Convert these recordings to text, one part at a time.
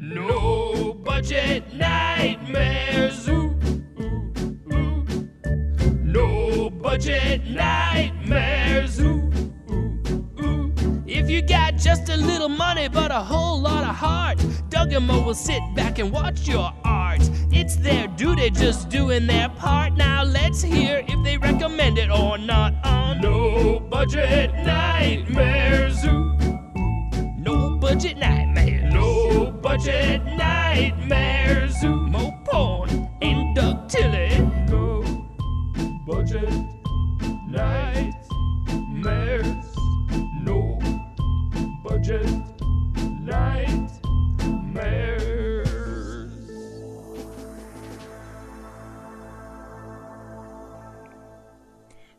No budget nightmares. Ooh, ooh, ooh. No budget nightmares. Ooh, ooh, ooh. If you got just a little money but a whole lot of heart, Doug and Mo will sit back and watch your art. It's their duty just doing their part. Now let's hear if they recommend it or not on No Budget Nightmares. Ooh. No budget nightmares. No budget nightmares. Ooh, Mo porn Tilly. No budget nightmares. No budget nightmares.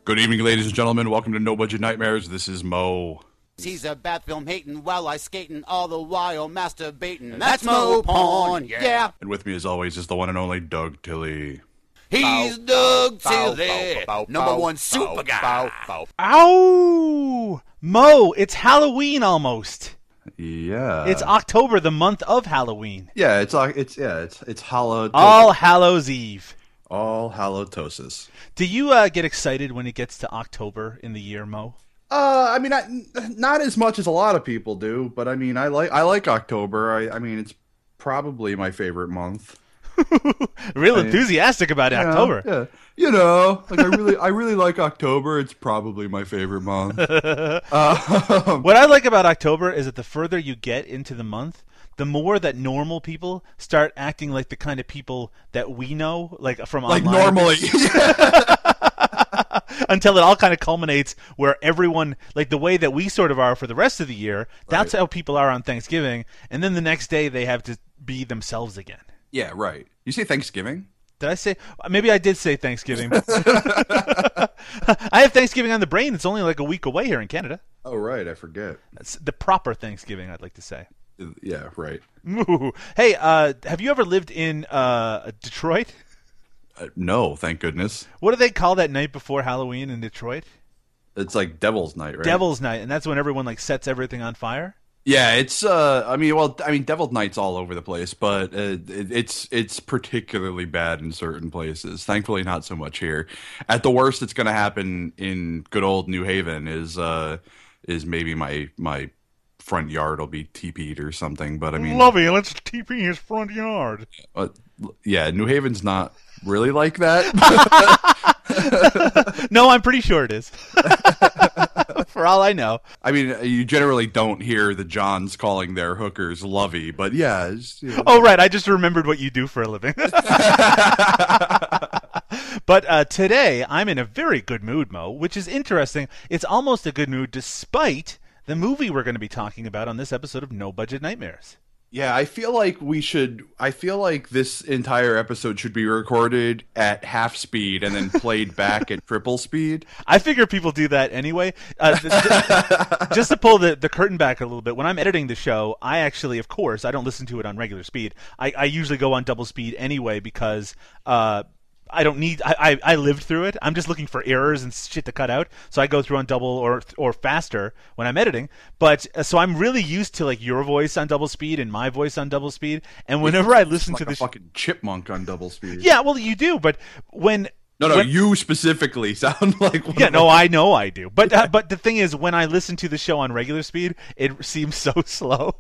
Good evening, ladies and gentlemen. Welcome to No Budget Nightmares. This is Mo. He's a bad film hating while I skating all the while masturbating. That's Mo Porn, yeah. And with me, as always, is the one and only Doug Tilley. He's Doug Tilley, number one super guy. Ow! Mo, it's Halloween almost. Yeah. It's October, the month of Halloween. yeah. It's uh, it's yeah. It's it's Hallow. All Hallows Eve. all Hallowtosis. Do you uh, get excited when it gets to October in the year, Mo? Uh, I mean, I, not as much as a lot of people do, but I mean, I like I like October. I I mean, it's probably my favorite month. Real I- enthusiastic about Yeah, October. Yeah. You know, like I really I really like October. It's probably my favorite month. uh, What I like about October is that the further you get into the month, the more that normal people start acting like the kind of people that we know, like from like online. normally. until it all kind of culminates where everyone like the way that we sort of are for the rest of the year that's how people are on thanksgiving and then the next day they have to be themselves again yeah, right. You say Thanksgiving? did i say maybe i did say thanksgiving i have thanksgiving on the brain it's only like a week away here in canada Oh, right. I forget. that's the proper thanksgiving i'd like to say Yeah, right. Ooh. hey uh, have you ever lived in uh, detroit Uh, no, thank goodness. what do they call that night before halloween in detroit It's like Devil's Night, right? devil's night and that's when everyone like sets everything on fire Yeah, it's. uh I mean, well, I mean, Devil's Night's all over the place, but uh, it, it's it's particularly bad in certain places. Thankfully, not so much here. At the worst, it's going to happen in good old New Haven. Is uh is maybe my my front yard will be teepeed or something. But I mean, Lovey, let's TP his front yard. uh, yeah, New Haven's not really like that. No, I'm pretty sure it is. For all I know. I mean, you generally don't hear the Johns calling their hookers lovey, but yeah. It's, you know. Oh, right. I just remembered what you do for a living. but uh, today, I'm in a very good mood, Mo, which is interesting. It's almost a good mood despite the movie we're going to be talking about on this episode of No Budget Nightmares. Yeah, I feel like we should. I feel like this entire episode should be recorded at half speed and then played back at triple speed. I figure people do that anyway. Uh, th- th- just to pull the, the curtain back a little bit, when I'm editing the show, I actually, of course, I don't listen to it on regular speed. I, I usually go on double speed anyway because uh, I don't need. I, I I lived through it. I'm just looking for errors and shit to cut out, so I go through on double or or faster when I'm editing. But uh, so I'm really used to like your voice on double speed and my voice on double speed. And whenever I listen like to a the fucking chipmunk on double speed. yeah, well, you do. But when No, no, when- you specifically sound like. One yeah, no, I know I do. But uh, but the thing is, when I listen to the show on regular speed, it seems so slow.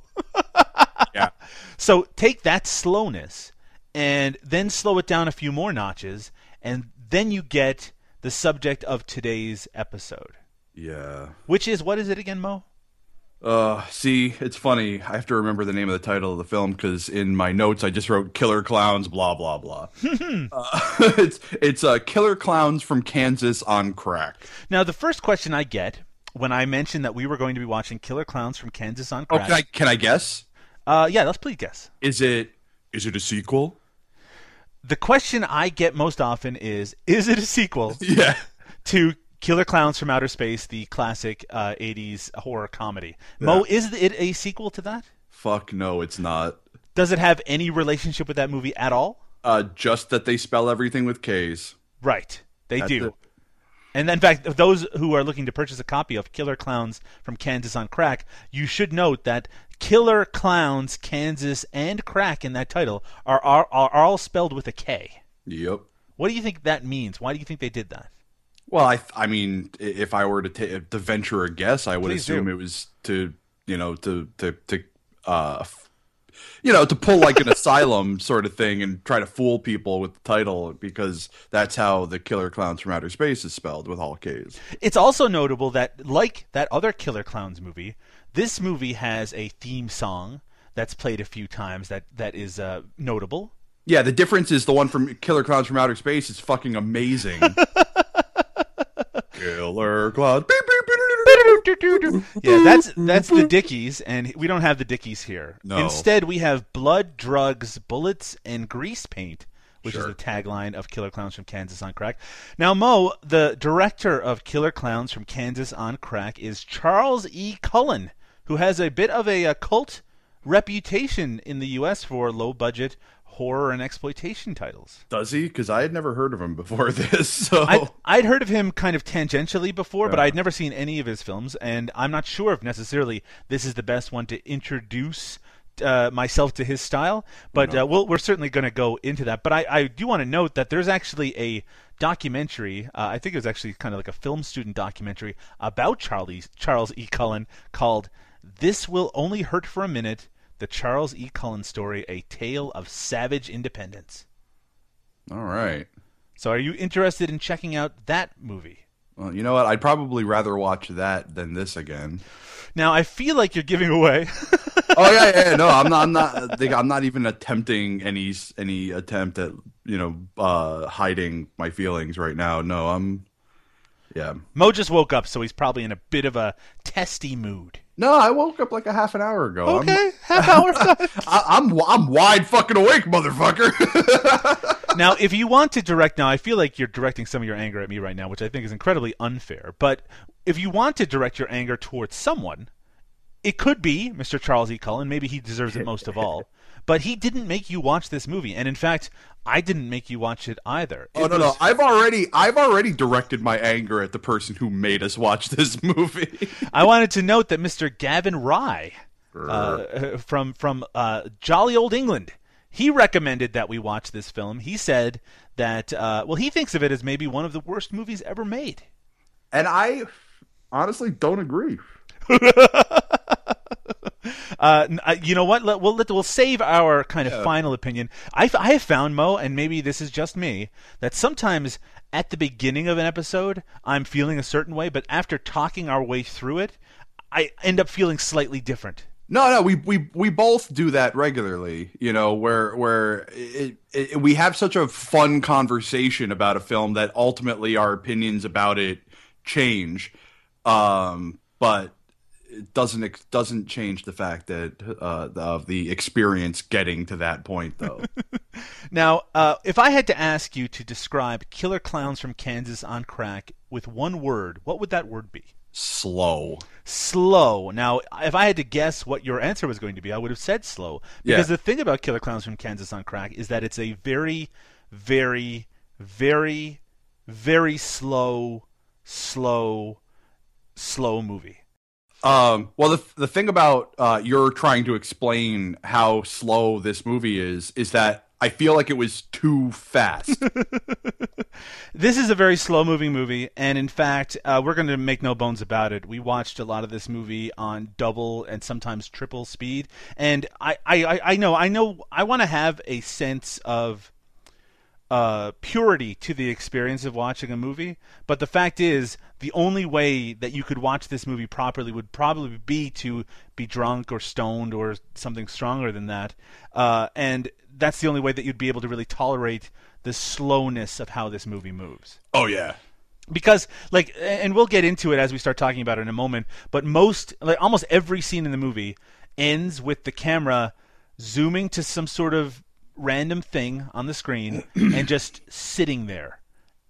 Yeah. So take that slowness and then slow it down a few more notches, and then you get the subject of today's episode, Yeah. which is what is it again, Mo? Uh, see, it's funny. I have to remember the name of the title of the film because in my notes I just wrote "Killer Clowns." Blah blah blah. uh, it's it's uh, "Killer Clowns from Kansas on Crack." Now, the first question I get when I mention that we were going to be watching Killer Clowns from Kansas on Crack," Oh, can I can I guess? Uh, yeah, let's please guess. Is it is it a sequel? The question I get most often is: Is it a sequel? Yeah. to Killer Clowns from Outer Space, the classic uh, 80s horror comedy. Mo, is it a sequel to that? Fuck no, it's not. Does it have any relationship with that movie at all? Uh, just that they spell everything with K's. Right. They That's do. it. And in fact, those who are looking to purchase a copy of Killer Clowns from Kansas on Crack, you should note that Killer Clowns, Kansas, and Crack in that title are are, are all spelled with a K. Yep. What do you think that means? Why do you think they did that? Well, I I mean, if I were to to venture a guess, I would Please assume do. it was to you know to to to uh you know to pull like an asylum sort of thing and try to fool people with the title because that's how the Killer Clowns from Outer Space is spelled with all K's. It's also notable that, like that other Killer Clowns movie, this movie has a theme song that's played a few times that that is uh, notable. Yeah, the difference is the one from Killer Clowns from Outer Space is fucking amazing. Killer Clowns. Yeah, that's that's the Dickies, and we don't have the Dickies here. No. Instead, we have blood, drugs, bullets, and grease paint, which Sure. is the tagline of Killer Clowns from Kansas on Crack. Now, Mo, the director of Killer Clowns from Kansas on Crack, is Charles E. Cullen, who has a bit of a, uh cult reputation in the U.S. for low-budget horror and exploitation titles. Does he? Because I had never heard of him before this. So I'd, I'd heard of him kind of tangentially before, but I'd never seen any of his films, and I'm not sure if necessarily this is the best one to introduce uh, myself to his style. But uh, we'll, we're certainly going to go into that. But I, I do want to note that there's actually a documentary. Uh, I think it was actually kind of like a film student documentary about Charlie Charles E. Cullen called "This Will Only Hurt for a Minute." The Charles E. Cullen story, a tale of savage independence. all right. So, are you interested in checking out that movie? Well, you know what? I'd probably rather watch that than this again. Now, I feel like you're giving away. oh yeah, yeah, yeah. No, I'm not. I'm not. I'm not even attempting any any attempt at you know uh, hiding my feelings right now. No, I'm. Yeah. Mo just woke up, so he's probably in a bit of a testy mood. No, I woke up like a half an hour ago. I'm- Okay, half hour. I, I'm I'm wide fucking awake, motherfucker. now, if you want to direct, now I feel like you're directing some of your anger at me right now, which I think is incredibly unfair. But if you want to direct your anger towards someone, it could be Mr. Charles E. Cullen. Maybe he deserves it most of all. But he didn't make you watch this movie, and in fact, I didn't make you watch it either. oh It no, no, was- I've already I've already directed my anger at the person who made us watch this movie. I wanted to note that Mr. Gavin Rye uh, from from uh, jolly old England, he recommended that we watch this film. He said that uh, well, he thinks of it as maybe one of the worst movies ever made. and I honestly don't agree. Uh, uh, you know what? Let, we'll let, we'll save our kind of final opinion. I, I have found Mo, and maybe this is just me, that sometimes at the beginning of an episode I'm feeling a certain way, but after talking our way through it, I end up feeling slightly different. No, no, we we we both do that regularly. You know, where where it, it, we have such a fun conversation about a film that ultimately our opinions about it change. Um, but it doesn't ex- doesn't change the fact that uh, of the experience getting to that point, though. Now, uh, if I had to ask you to describe Killer Clowns from Kansas on Crack with one word, what would that word be? Slow. Slow. Now, if I had to guess what your answer was going to be, I would have said slow. Because Yeah. the thing about Killer Clowns from Kansas on Crack is that it's a very, very, very, very slow, slow, slow movie. Um, well, the the thing about uh, you're trying to explain how slow this movie is is that I feel like it was too fast. This is a very slow moving movie, and in fact, uh, we're going to make no bones about it. We watched a lot of this movie on double and sometimes triple speed, and I, I, I- know, I know, I want to have a sense of uh, purity to the experience of watching a movie. But the fact is, the only way that you could watch this movie properly would probably be to be drunk or stoned or something stronger than that. Uh, and that's the only way that you'd be able to really tolerate the slowness of how this movie moves oh yeah. because like and we'll get into it as we start talking about it in a moment but most like almost every scene in the movie ends with the camera zooming to some sort of random thing on the screen and just sitting there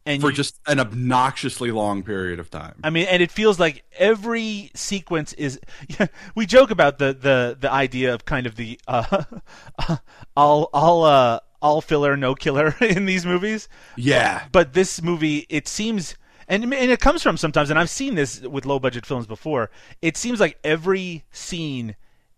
and For you- just an obnoxiously long period of time. I mean, and it feels like every sequence is. we joke about the the the idea of kind of the uh, all all uh, all filler, no killer in these movies. Yeah. But this movie, it seems, and and it comes from sometimes, and I've seen this with low budget films before. It seems like every scene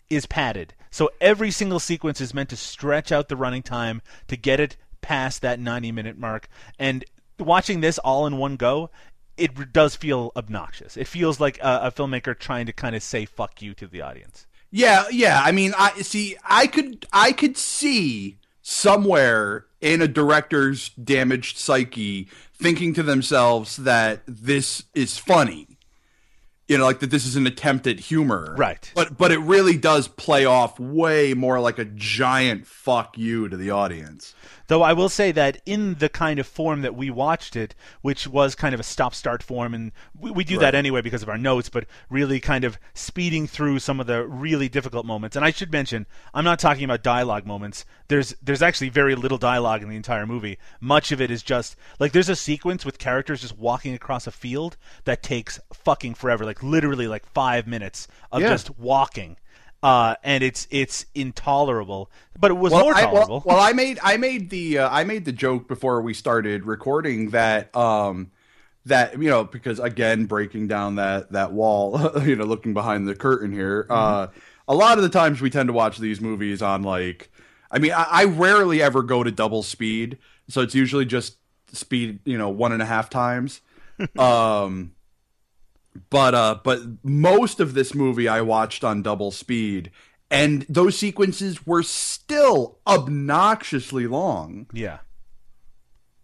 is padded, so every single sequence is meant to stretch out the running time to get it past that 90 minute mark. And watching this all in one go, it does feel obnoxious. It feels like a, a filmmaker trying to kind of say "fuck you" to the audience. Yeah, yeah. I mean, I see. I could, I could see somewhere in a director's damaged psyche thinking to themselves that this is funny. You know, like that this is an attempt at humor. Right. But but it really does play off way more like a giant fuck you to the audience. Though I will say that in the kind of form that we watched it, which was kind of a stop start form, and we, we do Right. that anyway because of our notes, but really kind of speeding through some of the really difficult moments. And I should mention, I'm not talking about dialogue moments. There's there's actually very little dialogue in the entire movie. Much of it is just like there's a sequence with characters just walking across a field that takes fucking forever, like literally like five minutes of Yeah. just walking. Uh, and it's it's intolerable, but it was well, more I, tolerable. well, well, I made I made the uh, I made the joke before we started recording that um that you know because again breaking down that that wall you know looking behind the curtain here uh a lot of the times we tend to watch these movies on like I mean I, I rarely ever go to double speed so it's usually just speed you know one and a half times um but uh but most of this movie I watched on double speed and those sequences were still obnoxiously long. Yeah.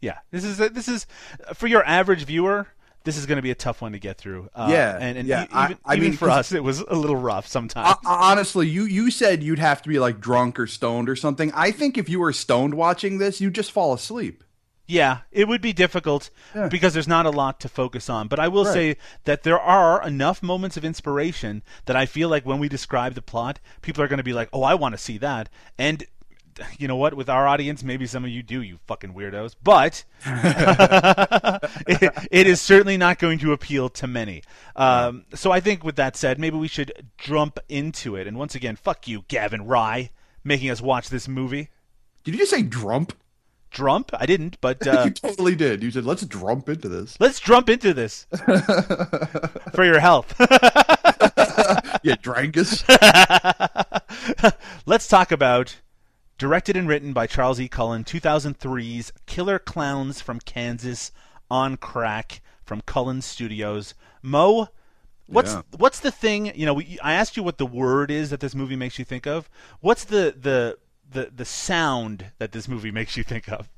Yeah. This is this is for your average viewer. This is going to be a tough one to get through. Uh, Yeah, and, and yeah, e- I- even, I even mean, for us, it was a little rough sometimes. Uh, honestly, you you said you'd have to be like drunk or stoned or something. I think if you were stoned watching this, you'd just fall asleep. Yeah, it would be difficult Yeah. because there's not a lot to focus on. But I will Right. say that there are enough moments of inspiration that I feel like when we describe the plot, people are going to be like, "Oh, I want to see that." And you know what? With our audience, maybe some of you do, you fucking weirdos. But it, it is certainly not going to appeal to many. Um, so I think, with that said, maybe we should jump into it. And once again, fuck you, Gavin Rye, making us watch this movie. Did you just say drump? Drump? I didn't, but uh, you totally did. You said let's drump into this. let's jump into this for your health. Yeah, Drankus. Let's talk about directed and written by Charles E. Cullen, 2003's Killer Clowns from Kansas on Crack from Cullen Studios. Mo, what's Yeah. what's the thing? You know, we, I asked you what the word is that this movie makes you think of. What's the the the the sound that this movie makes you think of?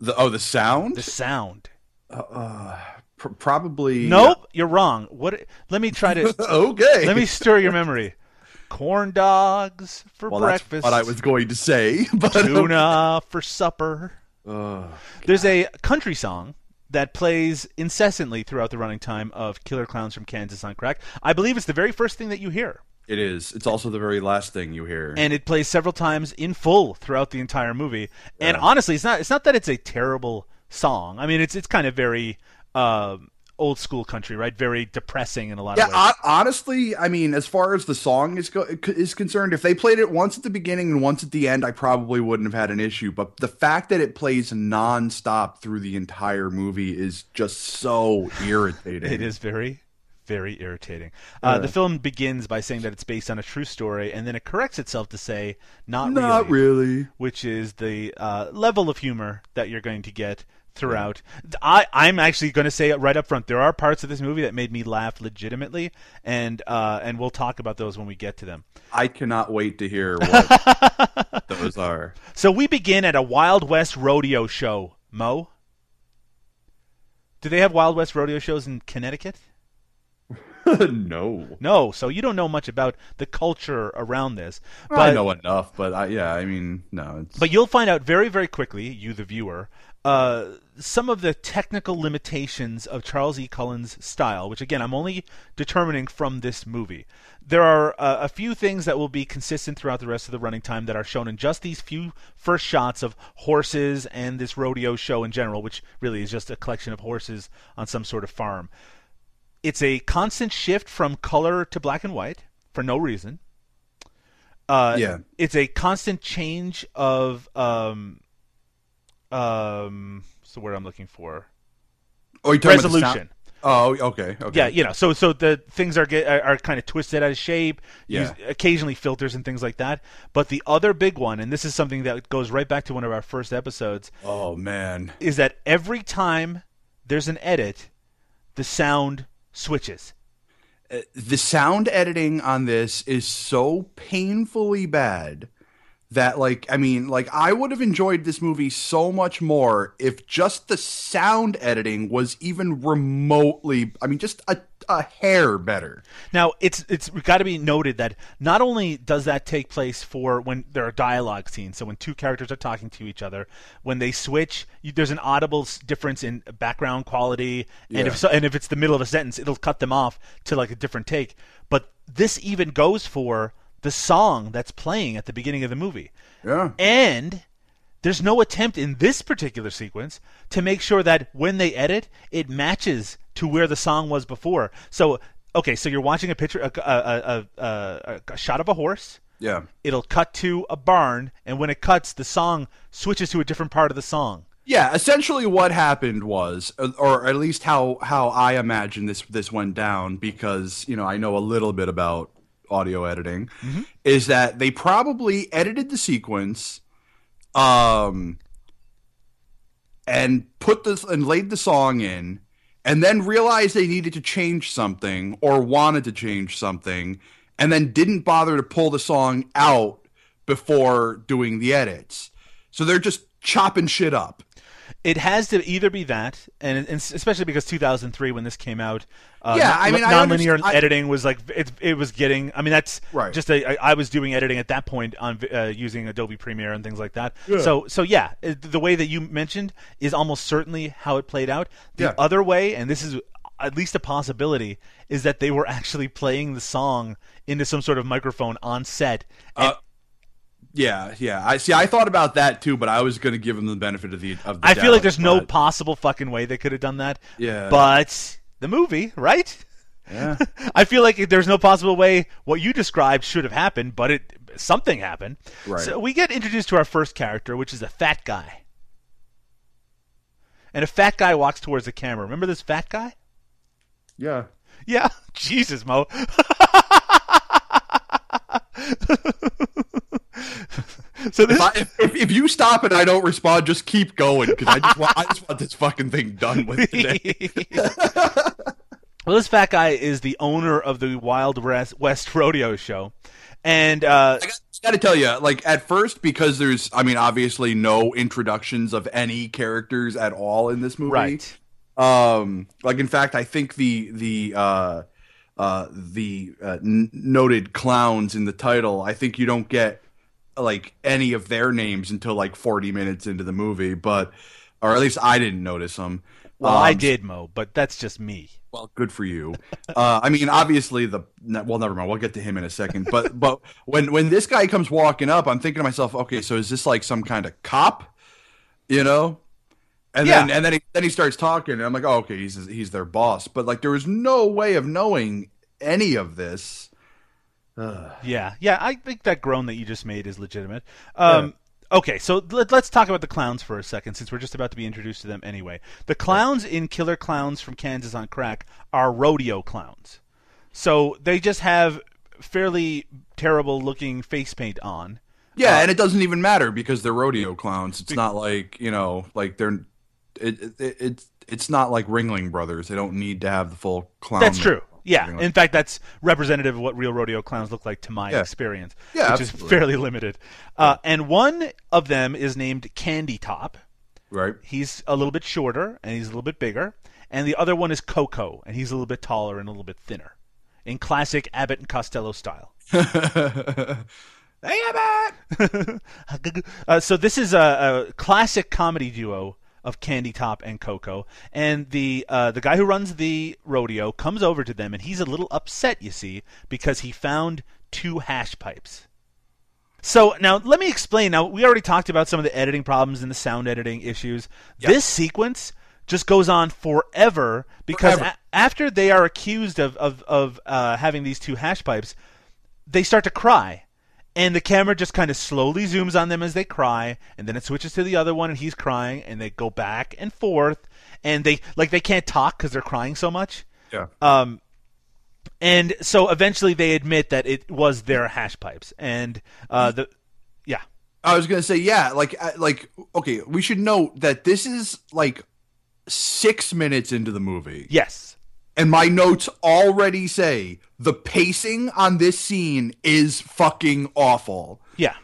the oh, the sound. The sound. Uh, uh, pr- probably. Uh, nope, you're wrong. What? Let me try to okay. let me stir your memory. Corn dogs for Well, breakfast. that's what I was going to say, but tuna for supper. Ugh. There's a country song that plays incessantly throughout the running time of Killer Clowns from Kansas on Crack. I believe it's the very first thing that you hear, it is. It's also the very last thing you hear. and it plays several times in full throughout the entire movie. And Yeah. honestly, it's not it's not that it's a terrible song. I mean, it's it's kind of very um, old school country, right? Very depressing in a lot Yeah, of ways. hon- honestly, I mean, as far as the song is go- is concerned, if they played it once at the beginning and once at the end, I probably wouldn't have had an issue. But the fact that it plays nonstop through the entire movie is just so irritating. It is very, very irritating. Uh, the film begins by saying that it's based on a true story, and then it corrects itself to say not, not really. which is the uh, level of humor that you're going to get throughout. I, I'm actually going to say it right up front. There are parts of this movie that made me laugh legitimately, and uh, and we'll talk about those when we get to them. I cannot wait to hear what those are. So we begin at a Wild West rodeo show. Mo, do they have Wild West rodeo shows in Connecticut? no, No, so you don't know much about the culture around this. But, I know enough, but I, yeah, I mean, no. It's, But you'll find out very, very quickly, you the viewer, uh, some of the technical limitations of Charles E. Cullen's style, which again I'm only determining from this movie. There are uh, a few things that will be consistent throughout the rest of the running time that are shown in just these few first shots of horses and this rodeo show in general, which really is just a collection of horses on some sort of farm. It's a constant shift from color to black and white for no reason. Uh, Yeah. it's a constant change of um, um, what's the word I'm looking for? Oh, you're talking about the sound- resolution. Oh, okay, okay. Yeah, you know, so so the things are get, are, are kind of twisted out of shape. Yeah. use occasionally filters and things like that. But the other big one, and this is something that goes right back to one of our first episodes, Oh man. is that every time there's an edit, the sound switches. Uh, the sound editing on this is so painfully bad that like I mean like I would have enjoyed this movie so much more if just the sound editing was even remotely I mean just a a hair better. Now, it's it's got to be noted that not only does that take place for when there are dialogue scenes, so when two characters are talking to each other, when they switch, you, there's an audible difference in background quality, and Yeah. if so, and if it's the middle of a sentence, it'll cut them off to like a different take. But this even goes for the song that's playing at the beginning of the movie. Yeah. And there's no attempt in this particular sequence to make sure that when they edit, it matches to where the song was before. So, okay, so you're watching a picture, a, a, a, a, a shot of a horse. Yeah. It'll cut to a barn, and when it cuts, the song switches to a different part of the song. Yeah, essentially what happened was, or at least how how I imagine this this went down, because you know I know a little bit about audio editing, mm-hmm. is that they probably edited the sequence, um, and put this and laid the song in, and then realized they needed to change something or wanted to change something, and then didn't bother to pull the song out before doing the edits. So they're just chopping shit up. It has to either be that, and, and especially because 2003 when this came out, uh, Yeah, I mean, nonlinear I- editing was like it, it was getting. I mean, that's Right. just a, I, I was doing editing at that point on uh, using Adobe Premiere and things like that. So so yeah, the way that you mentioned is almost certainly how it played out. The Yeah. other way, and this is at least a possibility, is that they were actually playing the song into some sort of microphone on set. And Uh, Yeah, yeah. I see. I thought about that too, but I was going to give them the benefit of the of the I feel like doubt, there's no possible fucking way they could have done that. Yeah. But the movie, right? Yeah. I feel like there's no possible way what you described should have happened, but it something happened. Right. So we get introduced to our first character, which is a fat guy. And a fat guy walks towards the camera. Remember this fat guy? yeah. Yeah. Jesus, Mo. so this If, I, if, if you stop and I don't respond, just keep going because I just want I just want this fucking thing done with today. well, this fat guy is the owner of the Wild West, Rodeo Show, and uh, I got to tell you, like at first, because there's, I mean, obviously no introductions of any characters at all in this movie. right, Um, like in fact, I think the the uh, uh, the uh, n- noted clowns in the title, I think you don't get like any of their names until like 40 minutes into the movie, but or at least I didn't notice them. well, I Um, did, Mo, but that's just me. Well, good for you. Uh, I mean, obviously the well, never mind. We'll get to him in a second. But but when when this guy comes walking up, I'm thinking to myself, okay, so is this like some kind of cop? You know? And then and then he then he starts talking, and I'm like, oh, okay, he's he's their boss. But like, there was no way of knowing any of this. Yeah, yeah, I think that groan that you just made is legitimate. Um, Okay, so let, us talk about the clowns for a second, since we're just about to be introduced to them anyway. The clowns in Killer Clowns from Kansas on Crack are rodeo clowns. So they just have fairly terrible looking face paint on. Yeah, and it doesn't even matter because they're rodeo clowns. It's not like you know, like they're it, it, it it's it's not like Ringling Brothers. They don't need to have the full clown. That's true. Yeah, in fact, that's representative of what real rodeo clowns look like to my Yeah. experience, Yeah, which is fairly limited. Uh, and one of them is named Candy Top. right. He's a little bit shorter and he's a little bit bigger. And the other one is Coco, and he's a little bit taller and a little bit thinner, in classic Abbott and Costello style. hey, Abbott! uh, so this is a, a classic comedy duo of Candy Top and Coco, and the uh, the guy who runs the rodeo comes over to them, and he's a little upset, you see, because he found two hash pipes. So now let me explain. Now we already talked about some of the editing problems and the sound editing issues. This sequence just goes on forever because Forever. a- after they are accused of of, of uh, having these two hash pipes, they start to cry. And the camera just kind of slowly zooms on them as they cry, and then it switches to the other one and he's crying, and they go back and forth. and they like they can't talk because they're crying so much. Yeah. Um, and so eventually they admit that it was their hash pipes, and uh, the yeah, I was gonna say, yeah, like, like, okay, we should note that this is like six minutes into the movie, yes, and my notes already say the pacing on this scene is fucking awful. yeah.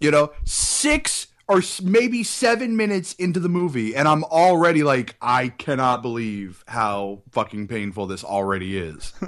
You know, six or maybe seven minutes into the movie, and I'm already like, I cannot believe how fucking painful this already is.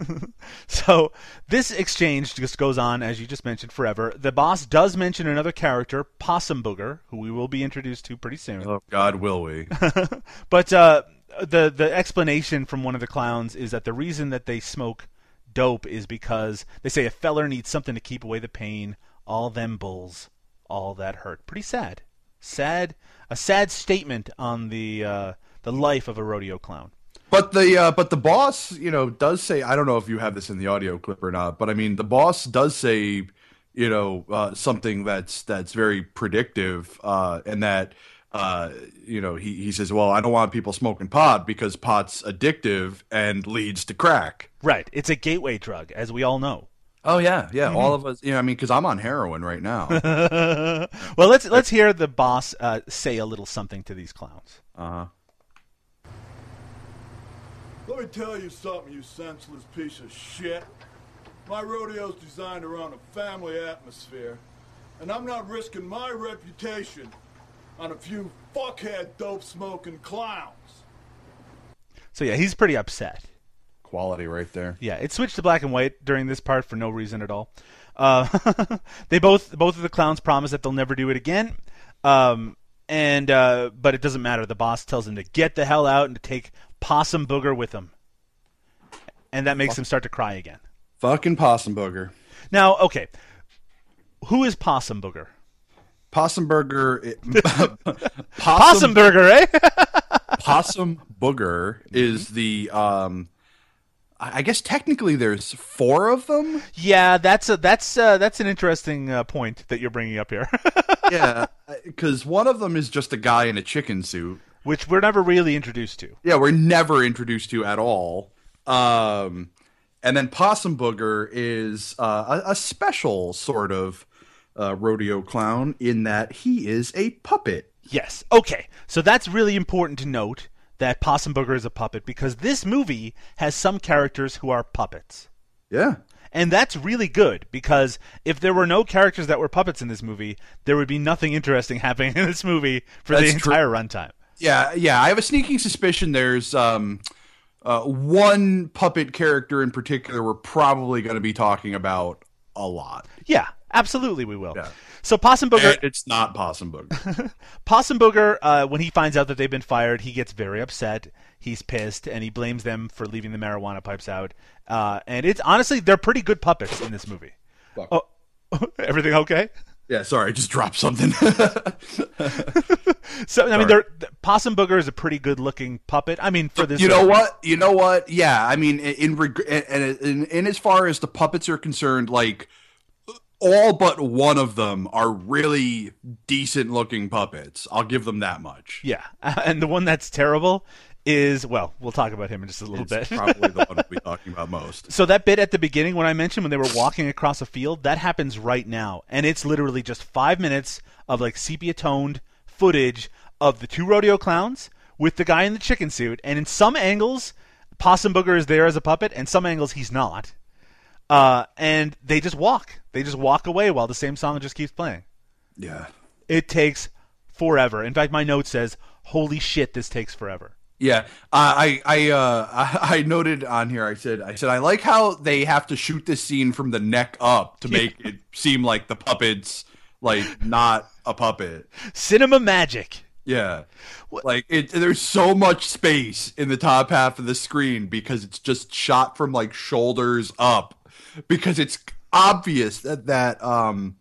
So this exchange just goes on, as you just mentioned, forever. The boss does mention another character, Possum Booger, who we will be introduced to pretty soon. oh God, will we? But uh, the the explanation from one of the clowns is that the reason that they smoke dope is because they say a feller needs something to keep away the pain. All them bulls, all that hurt. Pretty sad, sad, a sad statement on the uh, the life of a rodeo clown. But the uh, but the boss, you know, does say I don't know if you have this in the audio clip or not, but I mean the boss does say, you know, uh, something that's that's very predictive, uh, and that uh, you know he he says, well, I don't want people smoking pot because pot's addictive and leads to crack. Right, it's a gateway drug, as we all know. Oh yeah, yeah, all of us. You know, I mean, because I'm on heroin right now. well, let's let's hear the boss uh, say a little something to these clowns. uh huh. Let me tell you something, you senseless piece of shit. My rodeo's designed around a family atmosphere, and I'm not risking my reputation on a few fuckhead dope smoking clowns. So yeah, he's pretty upset. Quality right there. Yeah, it switched to black and white during this part for no reason at all. Uh, they both both of the clowns promise that they'll never do it again. Um, and uh, but it doesn't matter. The boss tells him to get the hell out and to take Possum Booger with him, and that makes him start to cry again. Fucking possum booger. Now, okay, who is Possum Booger? Possum burger. It, Possum Burger, eh? possum booger is the um I I guess technically there's four of them. yeah, that's a that's uh, that's an interesting uh, point that you're bringing up here, Yeah, because one of them is just a guy in a chicken suit. which we're never really introduced to. Yeah, we're never introduced to at all. Um, and then possum booger is uh, a, a special sort of uh, rodeo clown in that he is a puppet. Yes. Okay. So that's really important to note that Possum Booger is a puppet because this movie has some characters who are puppets. Yeah. And that's really good because if there were no characters that were puppets in this movie, there would be nothing interesting happening in this movie for the That's true. entire runtime. Yeah, yeah. I have a sneaking suspicion there's um, uh, one puppet character in particular we're probably going to be talking about a lot. Yeah, absolutely we will. Yeah. So Possum Booger And it's not Possum Booger. Possum Booger, uh, when he finds out that they've been fired, he gets very upset. He's pissed, and he blames them for leaving the marijuana pipes out. Uh, and it's honestly, they're pretty good puppets in this movie. Fuck. Oh, everything okay? yeah, sorry, I just dropped something. So I mean, Sorry. they're, Possum Booger is a pretty good-looking puppet. I mean, for this, you know what? You know what? Yeah, I mean, in in, in in as far as the puppets are concerned, like all but one of them are really decent looking puppets. I'll give them that much. Yeah, and the one that's terrible is well, we'll talk about him in just a little It's bit. probably the one we'll be talking about most. So that bit at the beginning when I mentioned when they were walking across a field, that happens right now, and it's literally just five minutes of like sepia toned footage of the two rodeo clowns with the guy in the chicken suit, and in some angles, Possum Booger is there as a puppet, and some angles he's not. Uh, and they just walk. They just walk away while the same song just keeps playing. Yeah. It takes forever. In fact, my note says, "Holy shit, this takes forever." Yeah, I I uh I, I noted on here. I said I said I like how they have to shoot this scene from the neck up to make it seem like the puppet's like not a puppet. Cinema magic. Yeah, like it. There's so much space in the top half of the screen because it's just shot from like shoulders up because it's obvious that that um.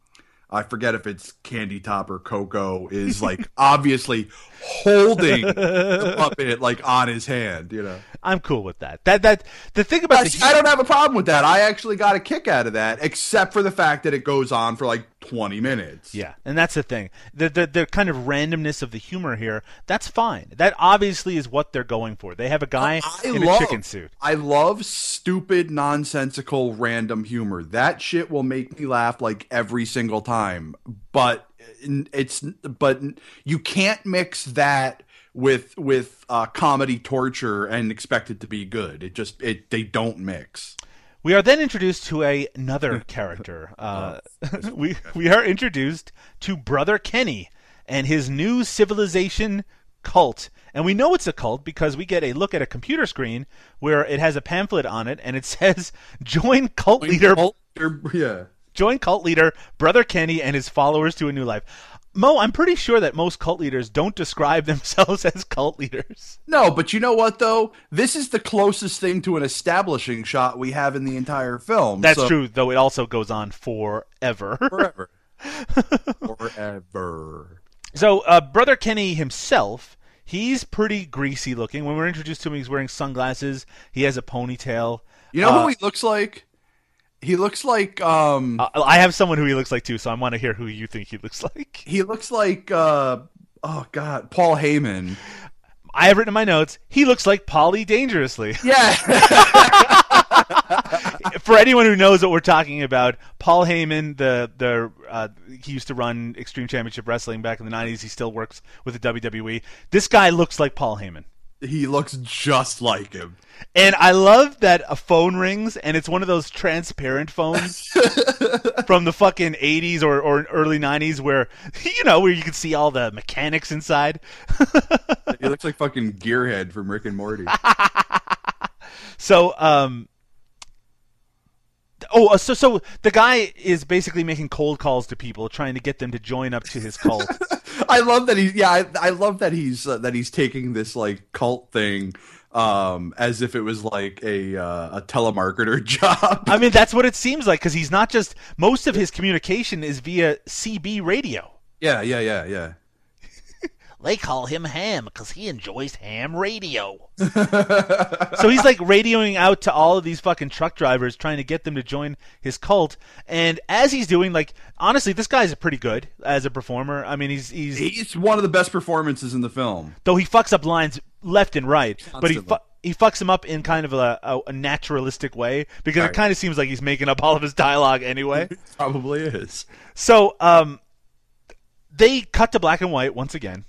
I forget if it's Candy Top or Coco is like obviously holding the puppet like on his hand, you know. I'm cool with that. That that the thing about I, the I don't have a problem with that. I actually got a kick out of that, except for the fact that it goes on for like 20 minutes. Yeah, and that's the thing. The, the the kind of randomness of the humor here, that's fine. That obviously is what they're going for. They have a guy I in love, a chicken suit. I love stupid, nonsensical, random humor. That shit will make me laugh like every single time. But it's but you can't mix that with with uh, comedy torture and expect it to be good. It just it they don't mix. We are then introduced to a, another character. Uh, we we are introduced to Brother Kenny and his new civilization cult. And we know it's a cult because we get a look at a computer screen where it has a pamphlet on it and it says join cult leader yeah. join cult leader Brother Kenny and his followers to a new life. Mo, I'm pretty sure that most cult leaders don't describe themselves as cult leaders. No, but you know what though? This is the closest thing to an establishing shot we have in the entire film. That's so- true, though it also goes on forever. Forever. Forever. So, uh, Brother Kenny himself, he's pretty greasy looking. When we're introduced to him, he's wearing sunglasses. He has a ponytail. You know Uh, who he looks like? He looks like um Uh, I have someone who he looks like too, so I want to hear who you think he looks like. he looks like uh oh god, Paul Heyman. I have written in my notes, he looks like Polly Dangerously. Yeah. For anyone who knows what we're talking about, Paul Heyman, the the uh, he used to run Extreme Championship Wrestling back in the '90s. He still works with the WWE. This guy looks like Paul Heyman. He looks just like him. And I love that a phone rings and it's one of those transparent phones from the fucking 80s or, or early 90s where, you know, where you can see all the mechanics inside. He looks like fucking Gearhead from Rick and Morty. So, um, oh, uh, so so the guy is basically making cold calls to people, trying to get them to join up to his cult. I love that he yeah, I, I love that he's uh, that he's taking this like cult thing um as if it was like a uh, a telemarketer job. I mean, that's what it seems like because he's not just most of his communication is via CB radio. yeah, yeah, yeah, yeah. They call him Ham because he enjoys ham radio. so he's like radioing out to all of these fucking truck drivers, trying to get them to join his cult. And as he's doing, like, honestly, this guy's pretty good as a performer. I mean, he's he's He's one of the best performances in the film. though he fucks up lines left and right, but he fu- he fucks him up in kind of a, a, a naturalistic way because it kind of seems like he's making up all of his dialogue anyway. Probably is. So, um, they cut to black and white once again,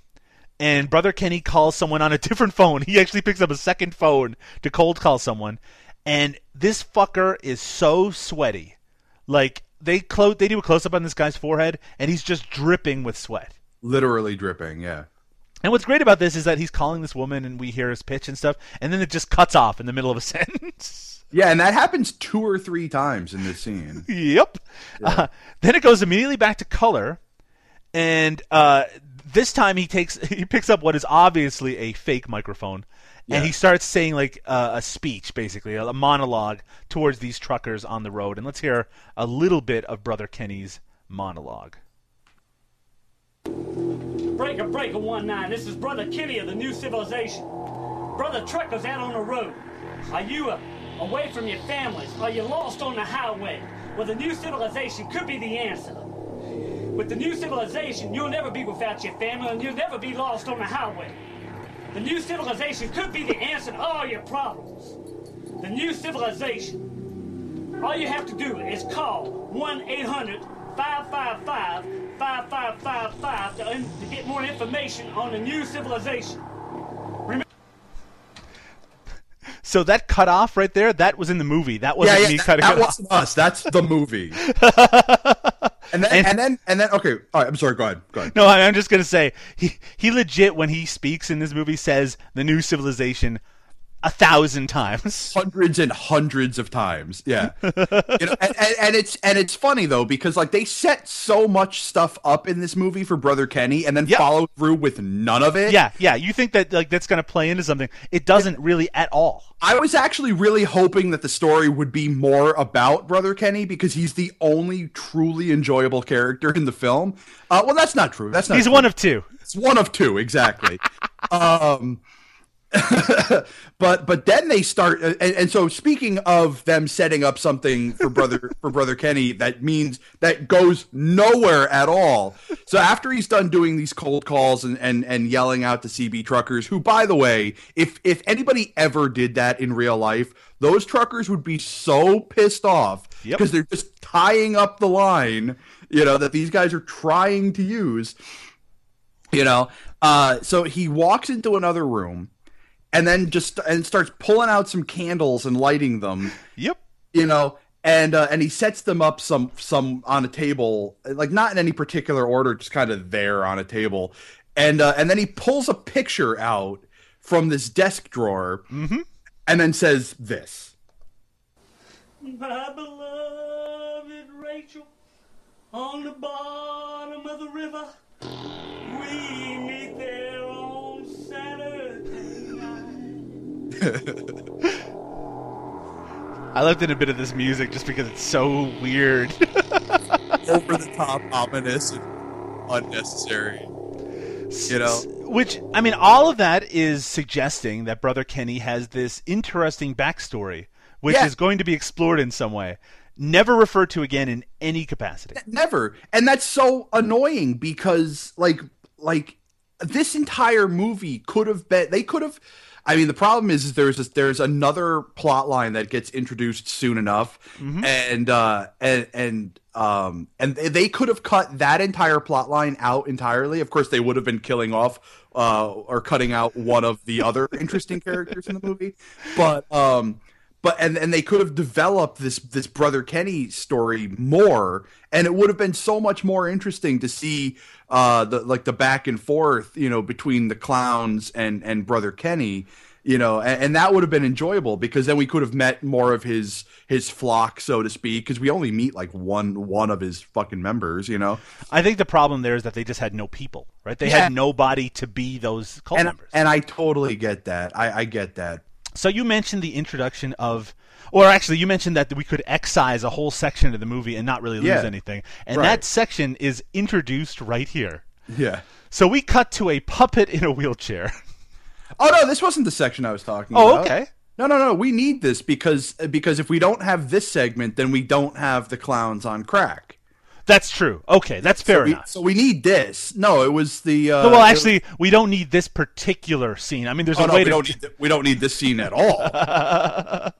and Brother Kenny calls someone on a different phone. He actually picks up a second phone to cold call someone, and this fucker is so sweaty. Like they close, they do a close up on this guy's forehead, and he's just dripping with sweat. Literally dripping, yeah. And what's great about this is that he's calling this woman, and we hear his pitch and stuff, and then it just cuts off in the middle of a sentence. Yeah, and that happens two or three times in this scene. yep. Uh, then it goes immediately back to color, and uh, this time he takes he picks up what is obviously a fake microphone, and he starts saying like uh, a speech, basically a, a monologue towards these truckers on the road. And let's hear a little bit of Brother Kenny's monologue. Breaker, breaker, one nine. This is Brother Kenny of the New Civilization. Brother truckers out on the road. Are you uh, away from your families? Are you lost on the highway? Well, the New Civilization could be the answer. With the New Civilization, you'll never be without your family and you'll never be lost on the highway. The New Civilization could be the answer to all your problems. The New Civilization. All you have to do is call 1 800 555 5555 to get more information on the new civilization. So that cut off right there, that was in the movie. That wasn't yeah, me that, cutting that it off. wasn't us. That's the movie. and then, And- and, then, and then, okay. All right. I'm sorry. Go ahead. Go ahead. No, I- I'm just gonna say he he legit when he speaks in this movie says the new civilization a thousand times. hundreds and hundreds of times. Yeah, you know, and, and, and it's and it's funny though because like they set so much stuff up in this movie for Brother Kenny, and then Yep. follow through with none of it. Yeah, yeah. You think that like that's gonna play into something? It doesn't really at all. I was actually really hoping that the story would be more about Brother Kenny because he's the only truly enjoyable character in the film. Uh, well, that's not true. That's not. He's true. one of two. It's one of two exactly. um, but but then they start and, and so speaking of them setting up something for brother for brother kenny that means that goes nowhere at all so after he's done doing these cold calls and and, and yelling out to cb truckers who by the way if if anybody ever did that in real life those truckers would be so pissed off Yep. because they're just tying up the line you know that these guys are trying to use you know uh so he walks into another room and then just and starts pulling out some candles and lighting them. Yep. you know and uh, and he sets them up some some on a table like not in any particular order just kind of there on a table. And uh, and then he pulls a picture out from this desk drawer and then says this. My beloved Rachel, on the bottom of the river, we meet there I left in a bit of this music just because it's so weird. over the top ominous and unnecessary you know Which, I mean, all of that is suggesting that Brother Kenny has this interesting backstory, which Yeah. is going to be explored in some way. Never referred to again in any capacity. never and that's so annoying because like like this entire movie could have been they could have i mean the problem is, is there's this, there's another plot line that gets introduced soon enough. And uh and and um and they- they could have cut that entire plot line out entirely. Of course they would have been killing off uh or cutting out one of the other interesting characters in the movie. But um but and and they could have developed this this brother Kenny story more, and it would have been so much more interesting to see uh the like the back and forth, you know, between the clowns and and brother Kenny, you know, and, and that would have been enjoyable because then we could have met more of his his flock, so to speak, because we only meet like one one of his fucking members, you know, I think the problem there is that they just had no people, right? They Yeah. had nobody to be those cult and members. and I totally get that, I I get that, So you mentioned the introduction of, or actually, you mentioned that we could excise a whole section of the movie and not really lose Yeah. anything, and Right. that section is introduced right here. yeah. So we cut to a puppet in a wheelchair. Oh no, this wasn't the section I was talking Oh, about. Oh, okay. No, no, no. We need this because because if we don't have this segment, then we don't have the clowns on crack. That's true. Okay, that's fair so we, enough. So we need this. No, it was the. Uh, well, actually, we don't need this particular scene. I mean, there's oh, a no, way we to. don't need th- we don't need this scene at all.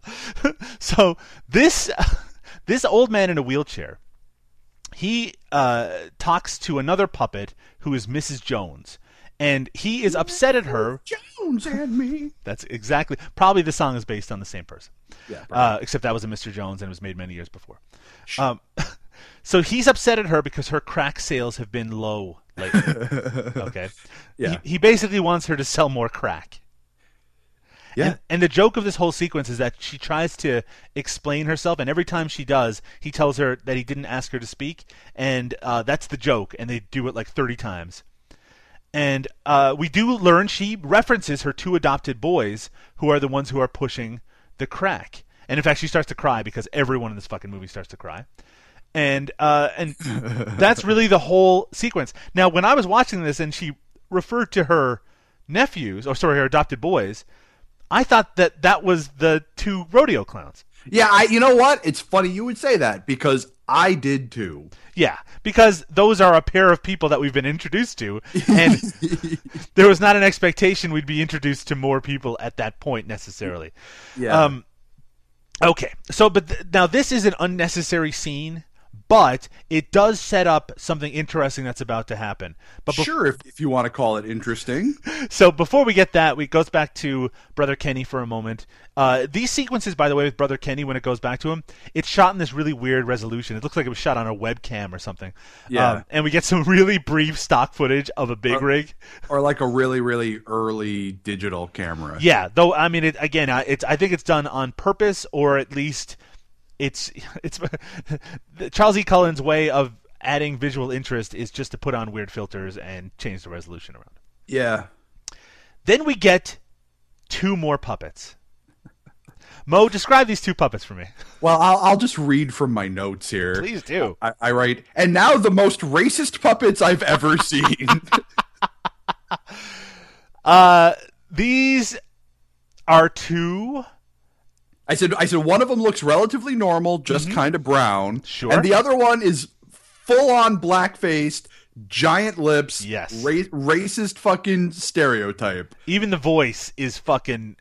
so this this old man in a wheelchair, he uh, talks to another puppet who is Mrs. Jones, and he is upset at her. Jones and me. That's exactly probably the song is based on the same person. Yeah, Uh, except that was a Mr. Jones and it was made many years before. Um, so he's upset at her because her crack sales have been low lately. okay. Yeah. He, he basically wants her to sell more crack. Yeah. And, and the joke of this whole sequence is that she tries to explain herself, and every time she does, he tells her that he didn't ask her to speak, and uh, that's the joke, and they do it like 30 times. And uh, we do learn she references her two adopted boys, who are the ones who are pushing the crack. And in fact, she starts to cry because everyone in this fucking movie starts to cry. And uh, and that's really the whole sequence. Now, when I was watching this and she referred to her nephews, or sorry, her adopted boys, I thought that that was the two rodeo clowns. Yeah, I. You know what? It's funny you would say that because I did too. Yeah, because those are a pair of people that we've been introduced to, and there was not an expectation we'd be introduced to more people at that point necessarily. Yeah. Um, okay, so but th- now this is an unnecessary scene, but it does set up something interesting that's about to happen. But bef- sure, if, if you want to call it interesting. so before we get that, we goes back to Brother Kenny for a moment. Uh, these sequences, by the way, with Brother Kenny, when it goes back to him, it's shot in this really weird resolution. It looks like it was shot on a webcam or something. Yeah. Um, and we get some really brief stock footage of a big rig. or like a really really early digital camera. Yeah, though I mean, it again, it's I think it's done on purpose, or at least it's it's Charles E. Cullen's way of adding visual interest is just to put on weird filters and change the resolution around. Yeah. Then we get two more puppets. Mo, describe these two puppets for me. Well, I'll, I'll just read from my notes here. Please do. I, I write, and now the most racist puppets I've ever seen. Uh, these are two. I said I said one of them looks relatively normal, just kind of brown. Mm-hmm. Sure. And the other one is full on black faced, giant lips. Yes. Ra- racist fucking stereotype. Even the voice is fucking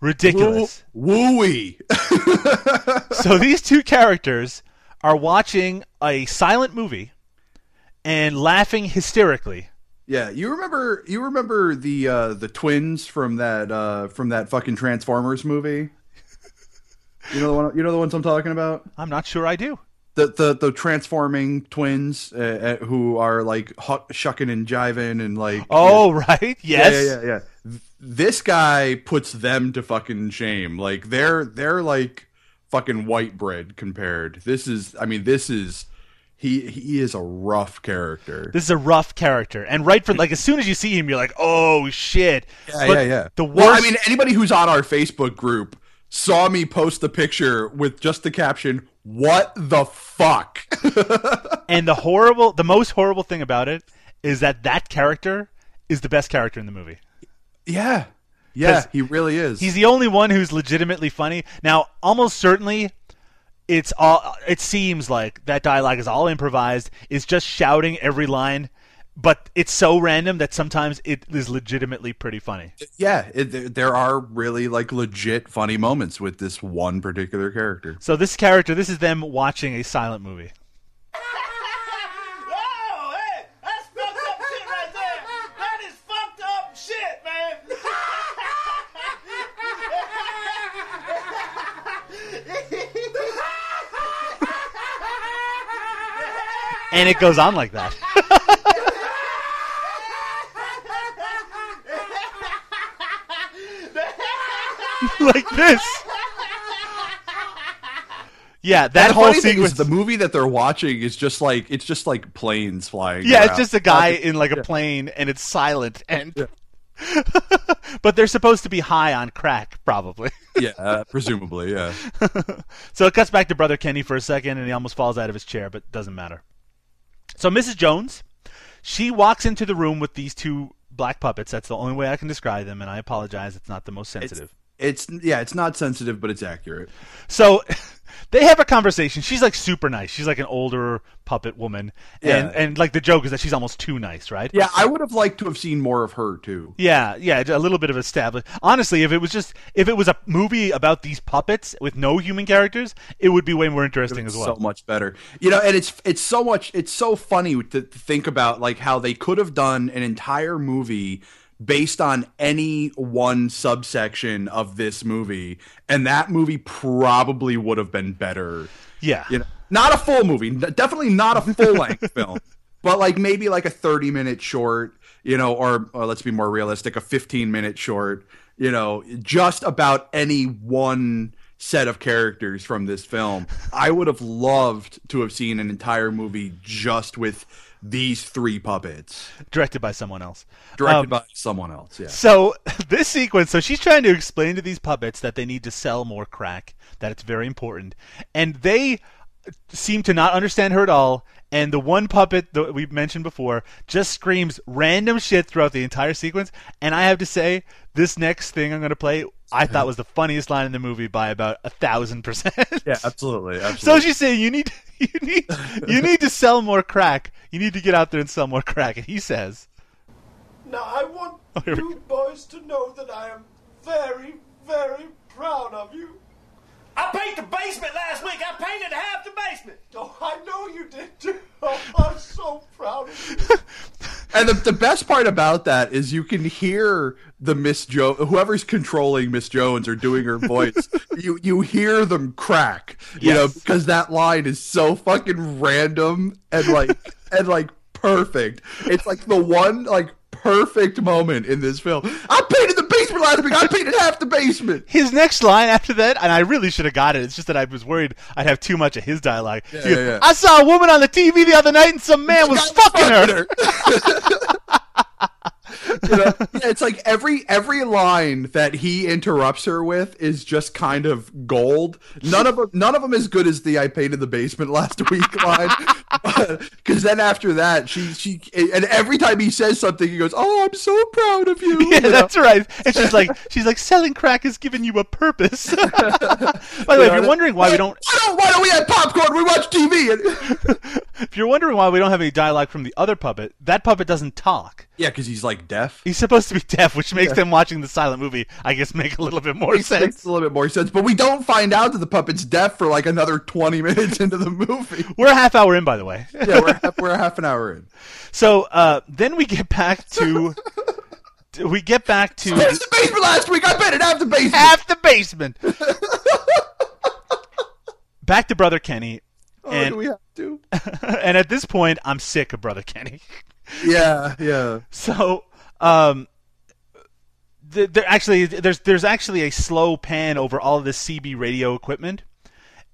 ridiculous. Wooey. so these two characters are watching a silent movie and laughing hysterically. Yeah, you remember you remember the uh the twins from that uh from that fucking Transformers movie? You know the one you know the ones I'm talking about? I'm not sure I do. The the the transforming twins uh, uh, who are like hu- shucking and jiving and like Oh, right. Yes. Yeah, yeah, yeah, yeah. This guy puts them to fucking shame. Like they're they're like fucking white bread compared. This is I mean this is he he is a rough character. This is a rough character, and right from like as soon as you see him, you're like, "Oh shit!" Yeah, But yeah, yeah. The worst. Well, I mean, anybody who's on our Facebook group saw me post the picture with just the caption, "What the fuck?" and the horrible, the most horrible thing about it is that that character is the best character in the movie. yeah, Yeah, he really is. He's the only one who's legitimately funny. Now, almost certainly, it's all. It seems like that dialogue is all improvised. It's just shouting every line, but it's so random that sometimes it is legitimately pretty funny. yeah. It, there- there are really like legit funny moments with this one particular character. So this character, this is them watching a silent movie. Hey, that's fucked up shit right there. That is fucked up shit, man. And it goes on like that. like this. Yeah, that the whole funny thing sequence. is the movie that they're watching is just like it's just like planes flying. yeah, it's just a guy in like a plane, and it's silent, and but they're supposed to be high on crack, probably. yeah, uh, presumably, yeah. So it cuts back to Brother Kenny for a second, and he almost falls out of his chair, but doesn't matter. So Mrs. Jones, she walks into the room with these two black puppets. That's the only way I can describe them, and I apologize. It's not the most sensitive. It's yeah, it's not sensitive, but it's accurate. So they have a conversation. She's like super nice. She's like an older puppet woman, and Yeah. and like the joke is that she's almost too nice, right? Yeah, I would have liked to have seen more of her too. Yeah, yeah, a little bit of established. Honestly, if it was just if it was a movie about these puppets with no human characters, it would be way more interesting as well. so much better you know and it's it's so much it's so funny to, to think about like how they could have done an entire movie based on any one subsection of this movie and that movie probably would have been better. Yeah, you know not a full movie definitely not a full length film but like maybe like a 30 minute short you know or, or let's be more realistic a 15 minute short you know just about any one set of characters from this film. I would have loved to have seen an entire movie just with these three puppets directed by someone else. directed Um, by someone else yeah So this sequence, so she's trying to explain to these puppets that they need to sell more crack, that it's very important, and they seem to not understand her at all. And the one puppet that we mentioned before just screams random shit throughout the entire sequence. And I have to say, this next thing I'm going to play, I thought was the funniest line in the movie by about a thousand percent. yeah absolutely So absolutely she's saying you need you need you need to sell more crack. You need to get out there and sell more crack. And he says, Now, I want Oh, you boys to know that I am very, very proud of you. I painted the basement last week. I painted half the basement. Oh, I know you did too. Oh, I'm so proud of you. And the, the best part about that is you can hear the Miss Jo whoever's controlling Miss Jones or doing her voice, you you hear them crack. You know, because that line is so fucking random and like and like perfect. It's like the one like perfect moment in this film. I painted the basement last week. I painted half the basement. his next line after that, and I really should have got it. It's just that I was worried I'd have too much of his dialogue. He goes, yeah, yeah. I saw a woman on the TV the other night, and some man was fucking her. You know? Yeah, it's like every every line that he interrupts her with is just kind of gold. None of them, none of them as good as the "I painted the basement last week" line, Because then after that, she she and every time he says something, he goes, "Oh, I'm so proud of you." Yeah, You know? that's right. And she's like, she's like, selling crack has given you a purpose. By the way, if you're wondering why we don't, Why don't, why don't we have popcorn? We watch TV. And... if you're wondering why we don't have any dialogue from the other puppet, that puppet doesn't talk. yeah, because he's like deaf. He's supposed to be deaf, which makes them watching the silent movie, I guess, make a little bit more Makes, sense. makes a little bit more sense, but we don't find out that the puppet's deaf for like another twenty minutes into the movie. We're a half hour in, by the way. Yeah, we're half, we're half an hour in. So uh, then we get back to we get back to It's the basement last week. I bet it half the basement. half the basement. back to brother Kenny, Oh, and do we have to? and at this point, I'm sick of brother Kenny. Yeah, yeah. So, um, th- there actually there's there's actually a slow pan over all of this CB radio equipment,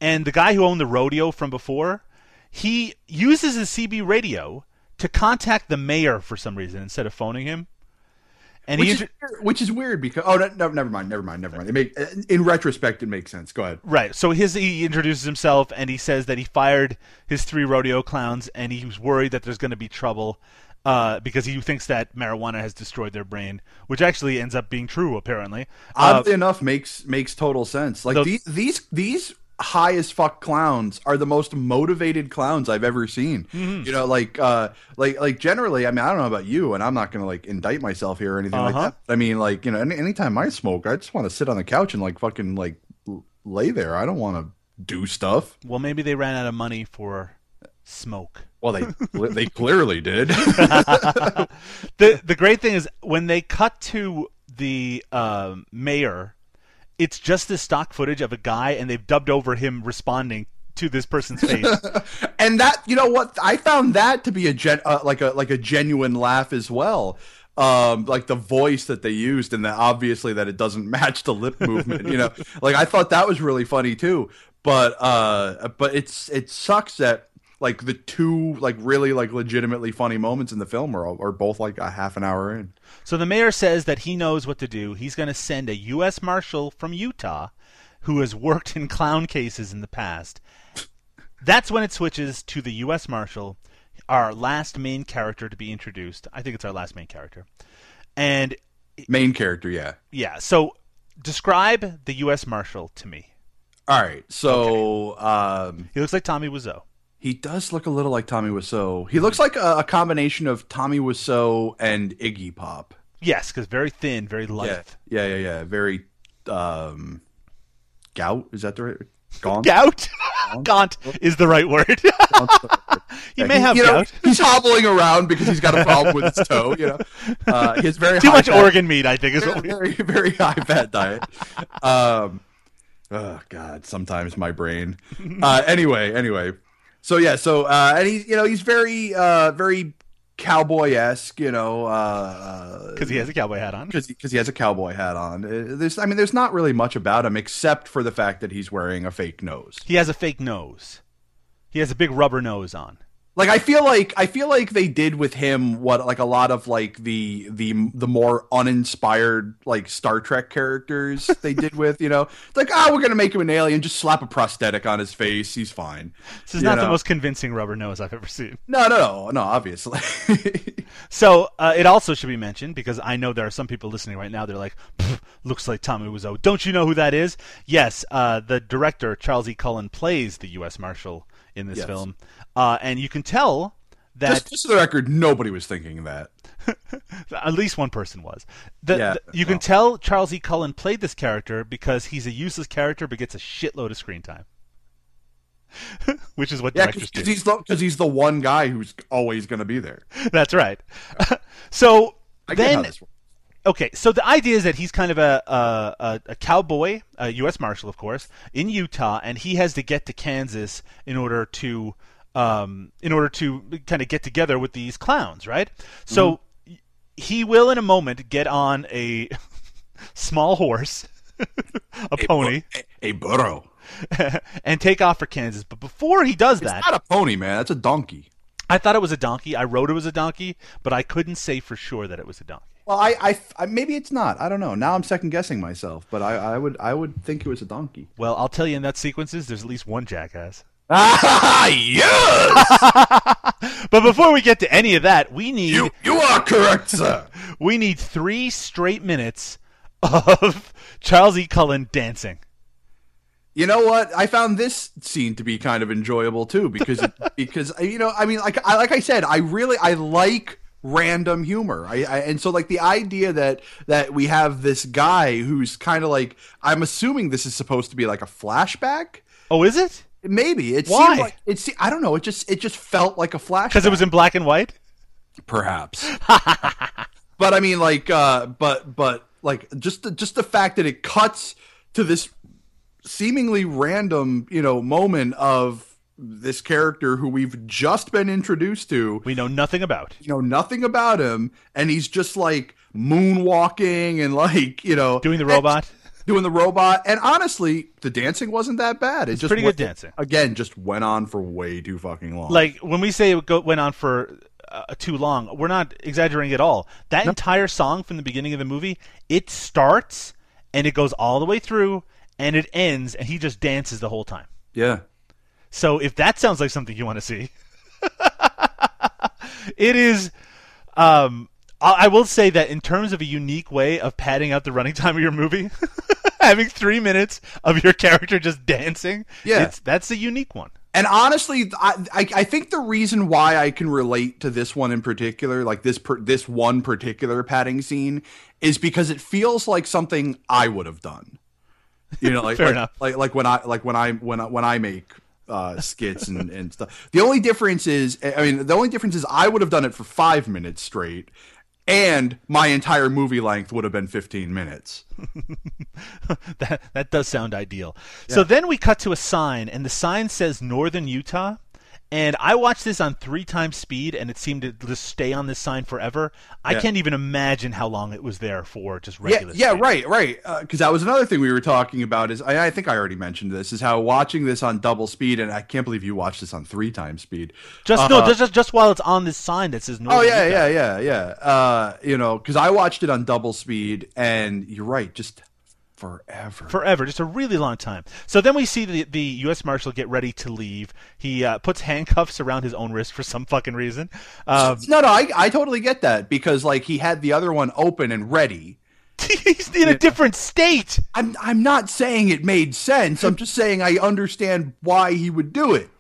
and the guy who owned the rodeo from before, he uses his CB radio to contact the mayor for some reason instead of phoning him. And Which he is, inter- which is weird because oh no, no never mind never mind never mind. It make, in retrospect it makes sense. Go ahead. Right. So his he introduces himself and he says that he fired his three rodeo clowns and he was worried that there's going to be trouble uh, because he thinks that marijuana has destroyed their brain, which actually ends up being true apparently. Uh, oddly enough makes makes total sense like the- these these these high as fuck clowns are the most motivated clowns I've ever seen Mm-hmm. you know like uh like like generally I mean I don't know about you and I'm not gonna like indict myself here or anything Uh-huh. like that I mean like you know any, anytime I smoke I just want to sit on the couch and like fucking like lay there I don't want to do stuff well, maybe they ran out of money for smoke. Well they they clearly did the the great thing is when they cut to the um, mayor, it's just this stock footage of a guy, and they've dubbed over him responding to this person's face. and that you know what I found that to be a gen uh, like a like a genuine laugh as well. Um, like the voice that they used, and that obviously that it doesn't match the lip movement. You know, like I thought that was really funny too. But uh, but it's it sucks that like the two like really like legitimately funny moments in the film are are both like a half an hour in. so the mayor says that he knows what to do. He's going to send a U.S. marshal from Utah, who has worked in clown cases in the past. That's when it switches to the U.S. marshal, our last main character to be introduced. I think it's our last main character, and Main character, yeah. yeah. So describe the U.S. marshal to me. All right, so um, He looks like Tommy Wiseau. He does look a little like Tommy Wiseau. He looks like a, a combination of Tommy Wiseau and Iggy Pop. Yes, because very thin, very lithe. Yeah, yeah, yeah, yeah. Very um, gout. Is that the right? Gaunt. Gout? Gaunt is the right word. he may have you know, gout. he's hobbling around because he's got a problem with his toe. You know, uh, he has very Too much fat- organ meat, I think, is what we. very very high fat diet. Um, oh God, sometimes my brain. Uh, anyway, anyway, so yeah, so uh, and he's you know he's very uh, very cowboy esque. You know, uh, Because he has a cowboy hat on. because because he has a cowboy hat on. Uh, There's I mean there's not really much about him except for the fact that he's wearing a fake nose. He has a fake nose. He has a big rubber nose on. Like I feel like I feel like they did with him what like a lot of like the the the more uninspired like Star Trek characters they did with you know it's like oh we're gonna make him an alien just slap a prosthetic on his face he's fine. This is You not the most convincing rubber nose I've ever seen. No no no no obviously. So uh, it also should be mentioned because I know there are some people listening right now. They're like, "Looks like Tommy Wiseau." Don't you know who that is? Yes, uh, the director Charles E. Cullen plays the U.S. Marshal in this Yes. film, uh, and you can tell that just, just for the record, nobody was thinking that. at least one person was. The, Yeah, the- you can tell Charles E. Cullen played this character because he's a useless character but gets a shitload of screen time. Which is what Yeah, directors do. because he's he's the one guy who's always going to be there. That's right. so I then, okay, so the idea is that he's kind of a a, a, a cowboy, a U.S. Marshal, of course, in Utah, and he has to get to Kansas in order to um, in order to kind of get together with these clowns, right? So Mm-hmm. he will, in a moment, get on a small horse, a pony, A, a burro. and take off for Kansas. But before he does that, It's not a pony, man. That's a donkey. I thought it was a donkey. I wrote it was a donkey, but I couldn't say for sure that it was a donkey. Well, I, I, I maybe it's not. I don't know. Now I'm second guessing myself, but I, I would, I would think it was a donkey. Well, I'll tell you in that sequences, there's at least one jackass. Ah, yes! But before we get to any of that, we need you, you are correct, sir. we need three straight minutes of Charles E. Cullen dancing. You know what? I found this scene to be kind of enjoyable too because it, because you know, I mean, like I like I said, I really I like random humor. I, I and so like the idea that that we have this guy who's kind of like I'm assuming this is supposed to be like a flashback. Oh, is it? Maybe it Why? seemed like it. se- I don't know. It just it just felt like a flashback Because it was in black and white. perhaps. but I mean, like, uh, but but like just the, just the fact that it cuts to this seemingly random, you know, moment of this character who we've just been introduced to. We know nothing about. You know nothing about him, and he's just like moonwalking and like you know Doing the robot. Doing the robot. And honestly, the dancing wasn't that bad. It just pretty went- good dancing. Again, just went on for way too fucking long. Like when we say it go, went on for uh, too long, we're not exaggerating at all. That entire song from the beginning of the movie, it starts and it goes all the way through and it ends and he just dances the whole time. yeah. So if that sounds like something you want to see, it is. Um, I I will say that in terms of a unique way of padding out the running time of your movie, having three minutes of your character just dancing, Yeah. it's, that's a unique one. And honestly, I, I I think the reason why I can relate to this one in particular, like this per, this one particular padding scene, is because it feels like something I would have done. You know, like like, like like when I like when I when I, when I make uh, skits and, and stuff. The only difference is, I mean, the only difference is I would have done it for five minutes straight, and my entire movie length would have been fifteen minutes. that that does sound ideal. So then we cut to a sign, and the sign says Northern Utah. And I watched this on three times speed, and it seemed to just stay on this sign forever. I Yeah. can't even imagine how long it was there for just regular. yeah, speed. right, right. Because that was another thing we were talking about. Is I, I think I already mentioned this. Is how watching this on double speed, and I can't believe you watched this on three times speed. Just no, just, just just while it's on this sign that says Northern Oh yeah, Utah. yeah, yeah, yeah. Uh, you know, because I watched it on double speed, and you're right, just forever. forever, just a really long time. So then we see the the U.S. Marshal get ready to leave. He uh, puts handcuffs around his own wrist for some fucking reason. Um, no, no, I, I totally get that because like he had the other one open and ready. he's in a different state. I'm I'm not saying it made sense. I'm just saying I understand why he would do it.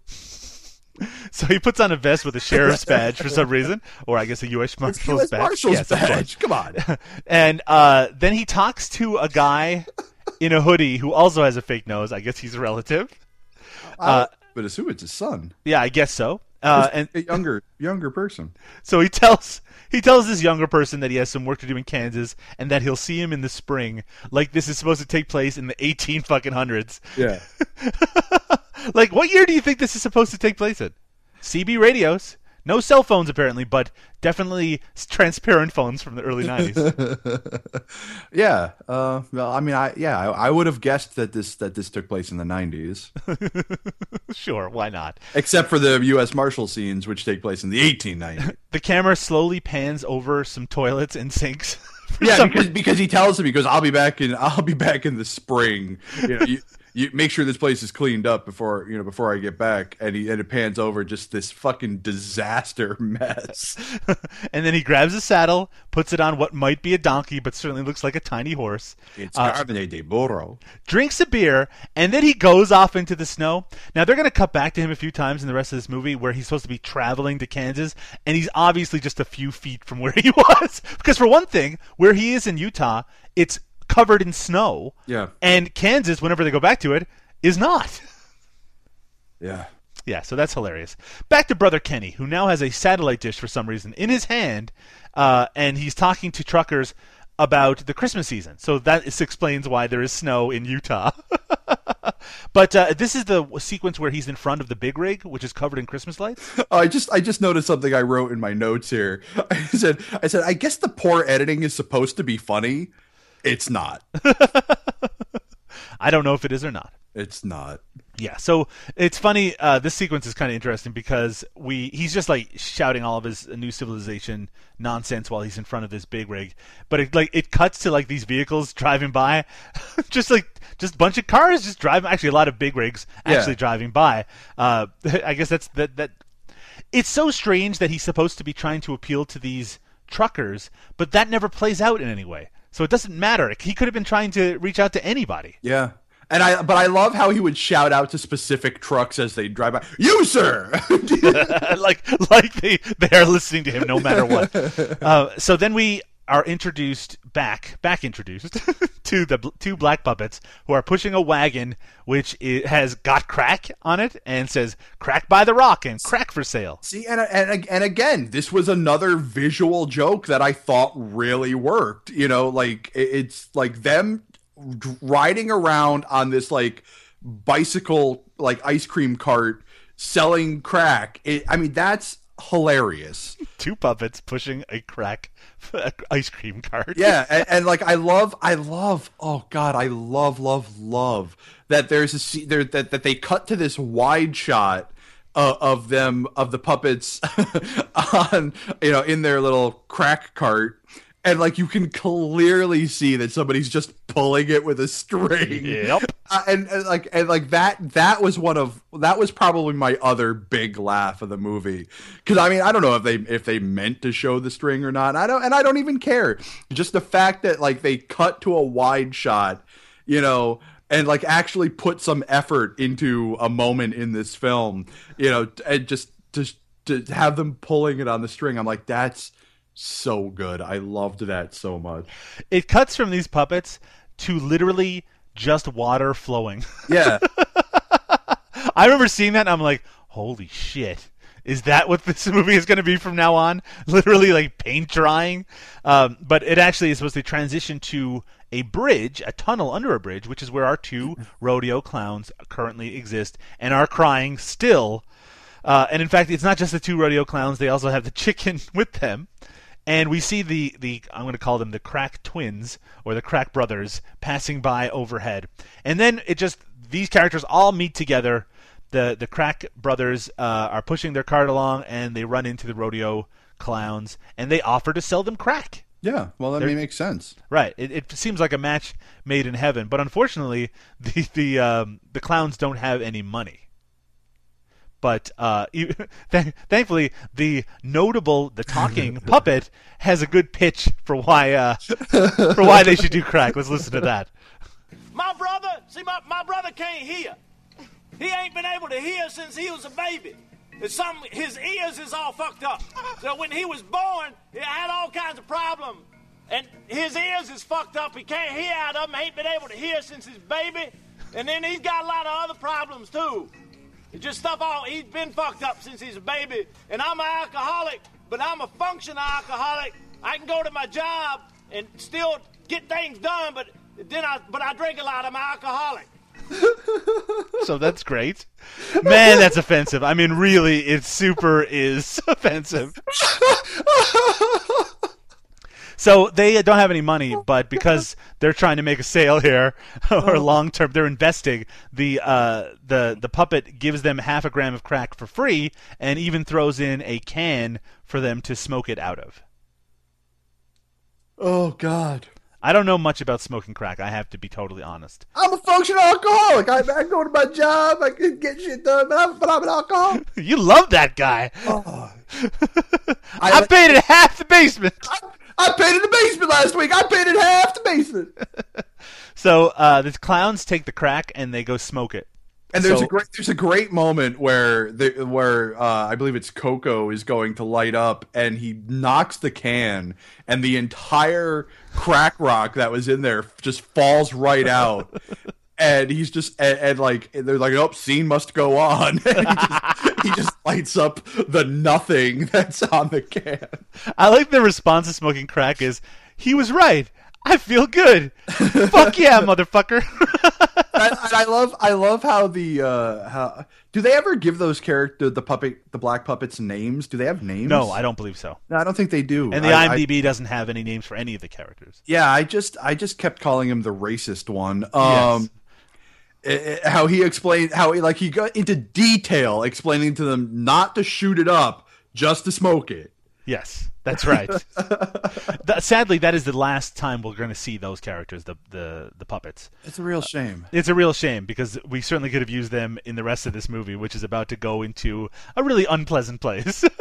So he puts on a vest with a sheriff's badge for some reason, or I guess a U.S. Marshal's U.S. badge. Marshal's Yes, badge. Come on. And uh, then he talks to a guy in a hoodie who also has a fake nose. I guess he's a relative. Uh, but assume it's his son, Yeah, I guess so. Uh, and a younger younger person. so he tells he tells this younger person that he has some work to do in Kansas and that he'll see him in the spring. Like this is supposed to take place in the eighteen fucking hundreds. Yeah. Like what year do you think this is supposed to take place in? CB radios. No cell phones apparently, but definitely transparent phones from the early 90s. Yeah. Uh, well, I mean, I yeah, I, I would have guessed that this that this took place in the '90s, sure, why not? except for the U.S. Marshal scenes, which take place in the 1890s. The camera slowly pans over some toilets and sinks. yeah, because because he tells him he goes, "I'll be back in I'll be back in the spring." You know, you, you make sure this place is cleaned up before you know before I get back, and he and it pans over just this fucking disaster mess. and then he grabs a saddle, puts it on what might be a donkey, but certainly looks like a tiny horse. It's uh, carne de burro. drinks a beer, and then he goes off into the snow. Now they're going to cut back to him a few times in the rest of this movie where he's supposed to be traveling to Kansas, and he's obviously just a few feet from where he was. because for one thing, where he is in Utah, it's covered in snow. Yeah. And Kansas, whenever they go back to it, is not. Yeah. Yeah, so that's hilarious. Back to Brother Kenny, who now has a satellite dish for some reason in his hand, uh, and he's talking to truckers about the Christmas season. So that is, explains why there is snow in Utah. but uh, this is the sequence where he's in front of the big rig, which is covered in Christmas lights. Oh, I just I just noticed something I wrote in my notes here. I said I said I guess the poor editing is supposed to be funny. It's not. I don't know if it is or not. It's not. Yeah, so it's funny. Uh, this sequence is kind of interesting because we he's just like shouting all of his new civilization nonsense while he's in front of this big rig, but it like it cuts to like these vehicles driving by, just like just a bunch of cars just driving. Actually, a lot of big rigs actually Yeah. driving by. Uh, I guess that's that that. It's so strange that he's supposed to be trying to appeal to these truckers, but that never plays out in any way. So it doesn't matter. He could have been trying to reach out to anybody. Yeah. And I, but I love how he would shout out to specific trucks as they drive by. You, sir. like like they they are listening to him no matter what. Uh, so then we are introduced back back introduced to the two black puppets who are pushing a wagon which i has got crack on it and says "crack by the rock" and "crack for sale." See, and, and and again, this was another visual joke that I thought really worked. You know, like it's like them riding around on this like bicycle, like ice cream cart, selling crack. It, I mean, that's hilarious. Two puppets pushing a crack ice cream cart. yeah and, and like i love i love oh god i love love love that there's a there that, that they cut to this wide shot uh, of them of the puppets on you know in their little crack cart and like you can clearly see that somebody's just pulling it with a string. Yep. uh, and, and like and like that that was one of that was probably my other big laugh of the movie. Because i mean i don't know if they if they meant to show the string or not. I don't and i don't even care. Just the fact that like they cut to a wide shot you know and like actually put some effort into a moment in this film you know and just just to have them pulling it on the string i'm like that's so good i loved that so much It cuts from these puppets to literally just water flowing. yeah I remember seeing that and I'm like, holy shit. Is that what this movie is going to be from now on? Literally like paint drying. Um, but it actually is supposed to transition to a bridge, a tunnel under a bridge, which is where our two rodeo clowns currently exist and are crying still. Uh, and in fact, it's not just the two rodeo clowns; they also have the chicken with them. And we see the, the I'm going to call them the crack twins or the crack brothers passing by overhead. And then it just these characters all meet together. The the crack brothers uh, are pushing their cart along, and they run into the rodeo clowns, and they offer to sell them crack. yeah well that They're- makes sense Right. It, it seems like a match made in heaven, but unfortunately, the the um, the clowns don't have any money. But uh, e- th- thankfully, the notable, the talking puppet has a good pitch for why uh, for why they should do crack. Let's listen to that. My brother, see, my, my brother can't hear. He ain't been able to hear since he was a baby. It's some, his ears is all fucked up. So when he was born, he had all kinds of problems. And his ears is fucked up. He can't hear out of them. Ain't been able to hear since his baby. And then he's got a lot of other problems too. It's just stuff all, he's been fucked up since he's a baby. And I'm an alcoholic, but I'm a functional alcoholic. I can go to my job and still get things done, but then I, but I drink a lot. I'm an alcoholic. So that's great. Man, that's offensive. I mean, really, it super is offensive. So they don't have any money, but because they're trying to make a sale here or long term, they're investing. The uh, the the puppet gives them half a gram of crack for free, and even throws in a can for them to smoke it out of. oh god I don't know much about smoking crack. I have to be totally honest. I'm a functional alcoholic. I, I go to my job. I can get shit done, but I'm, but I'm an alcoholic. You love that guy. I, I paid it half the basement. I paid painted the basement last week. I painted half the basement. So uh, the clowns take the crack and they go smoke it. And there's So- a great there's a great moment where the where uh, I believe it's Coco is going to light up and he knocks the can and the entire crack rock that was in there just falls right out. And he's just and, and like they're like, oh, scene must go on. And he, just, he just lights up the nothing that's on the can. I like the response to smoking crack is, he was right. I feel good. Fuck yeah, motherfucker. and, and I love I love how the uh how do they ever give those character the puppet the black puppets names? Do they have names? no, I don't believe so. No, I don't think they do. And the I- I- IMDb doesn't have any names for any of the characters. yeah, I just I just kept calling him the racist one. Um eh, eh, how he explained how he like he got into detail explaining to them not to shoot it up, just to smoke it. Yes, that's right. That- sadly, that is the last time we're going to see those characters, the the the puppets. It's a real shame. It's a real shame because we certainly could have used them in the rest of this movie, which is about to go into a really unpleasant place.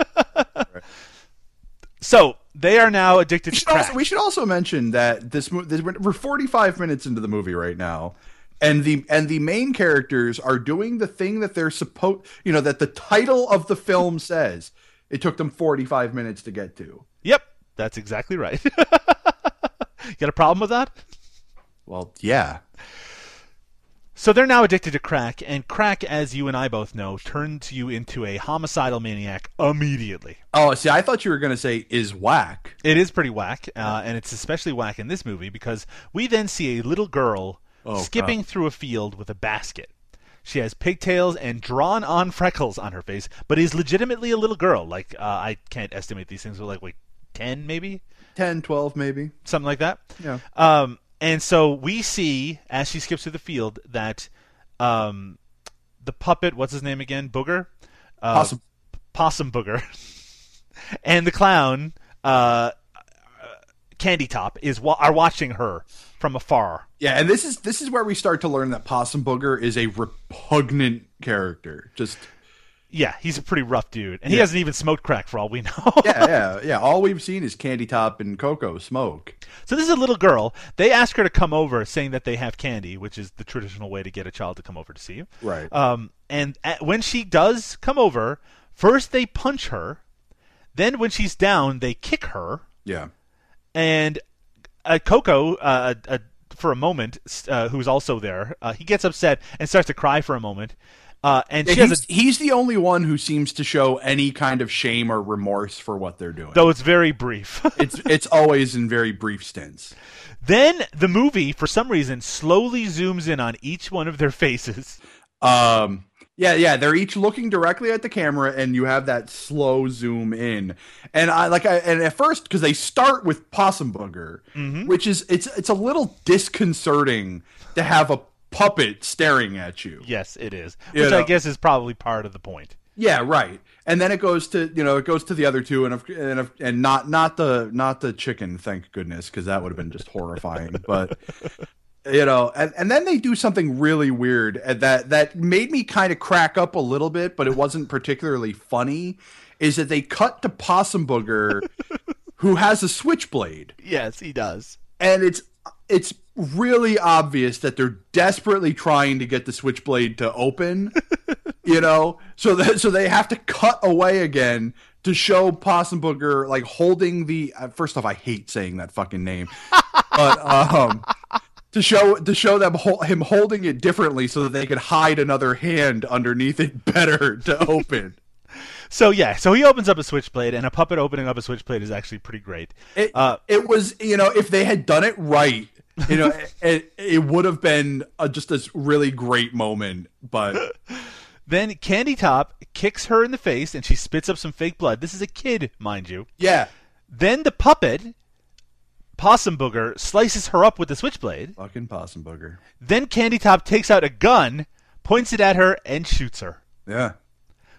So they are now addicted We to crack. also, we should also mention that this, mo- this we're 45 minutes into the movie right now, and the and the main characters are doing the thing that they're supposed, you know, that the title of the film says. It took them 45 minutes to get to. Yep, that's exactly right. Got a problem with that? Well, yeah, So they're now addicted to crack, and crack, as you and I both know, turns you into a homicidal maniac immediately. Oh, see, I thought you were going to say is whack. It is pretty whack, uh, and it's especially whack in this movie because we then see a little girl Oh, skipping through a field with a basket. She has pigtails and drawn on freckles on her face, but is legitimately a little girl. Like, uh, I can't estimate these things, but like, like 10 maybe? 10, 12 maybe. something like that. Yeah. Um, and so we see as she skips through the field that um, the puppet, what's his name again? Booger, uh, Possum. Possum Booger, and the clown, uh, Candy Top, is wa- are watching her from afar. Yeah, and this is this is where we start to learn that Possum Booger is a repugnant character. Just Yeah, he's a pretty rough dude, and he hasn't even smoked crack for all we know. yeah, yeah, yeah. All we've seen is Candy Top and Coco smoke. So this is a little girl. They ask her to come over, saying that they have candy, which is the traditional way to get a child to come over to see you. Right. Um, and at, when she does come over, first they punch her, then when she's down, they kick her, Yeah. and uh, Coco, uh, uh, for a moment, uh, who's also there, uh, he gets upset and starts to cry for a moment. Uh, and Yeah, he's, a, he's the only one who seems to show any kind of shame or remorse for what they're doing. though it's very brief. it's it's always in very brief stints. then the movie, for some reason, slowly zooms in on each one of their faces. Um, yeah, yeah, they're each looking directly at the camera, and you have that slow zoom in. And I like, I and at first because they start with Possum Booger, mm-hmm. which is it's it's a little disconcerting to have a puppet staring at you. Yes, it is, You which I guess is probably part of the point. Yeah, right. And then it goes to you know it goes to the other two and of- and of- and not not the not the chicken, thank goodness, because that would have been just horrifying. but you know, and, and then they do something really weird that that made me kind of crack up a little bit, but it wasn't particularly funny. Is that they cut to Possum Booger, who has a switchblade, Yes, he does. and it's it's really obvious that they're desperately trying to get the switchblade to open you know so that so they have to cut away again to show possum booger like holding the uh, first off i hate saying that fucking name but um to show to show them him holding it differently so that they could hide another hand underneath it better to open So yeah, so he opens up a switchblade, and a puppet opening up a switchblade is actually pretty great. It, Uh, it was, you know, if they had done it right, you know, it, it would have been a, just this really great moment. But Then Candy Top kicks her in the face, and she spits up some fake blood. This is a kid, mind you. yeah, Then the puppet, Possum Booger, slices her up with the switchblade. fucking possum booger. Then Candy Top takes out a gun, points it at her, and shoots her. Yeah,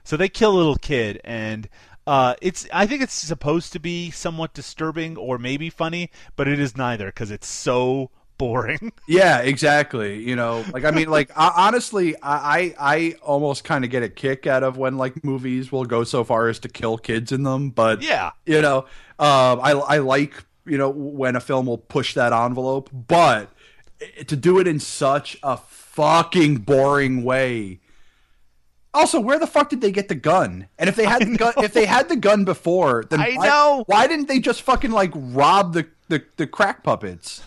So they kill a little kid, and uh, it's I think it's supposed to be somewhat disturbing or maybe funny, but it is neither because it's so boring. yeah, exactly. You know, like I mean, like I, honestly, I I, almost kind of get a kick out of when like movies will go so far as to kill kids in them. But yeah, you know, um, I I like you know when a film will push that envelope, but to do it in such a fucking boring way. Also, where the fuck did they get the gun? And if they had the gun, if they had the gun before, then I why, know. why didn't they just fucking like rob the the, the crack puppets?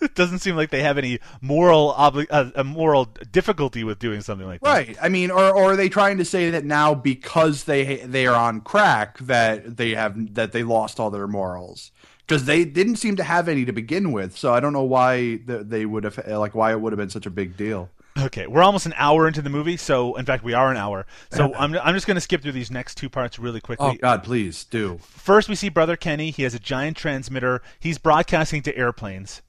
it doesn't seem like they have any moral obli- uh, a moral difficulty with doing something like that. Right. I mean, or or are they trying to say that now because they they are on crack that they have that they lost all their morals? Because they didn't seem to have any to begin with, so I don't know why th- they would have like why it would have been such a big deal. Okay, we're almost an hour into the movie, so in fact we are an hour. So I'm I'm just going to skip through these next two parts really quickly. Oh God, please do. First, we see Brother Kenny. He has a giant transmitter. He's broadcasting to airplanes.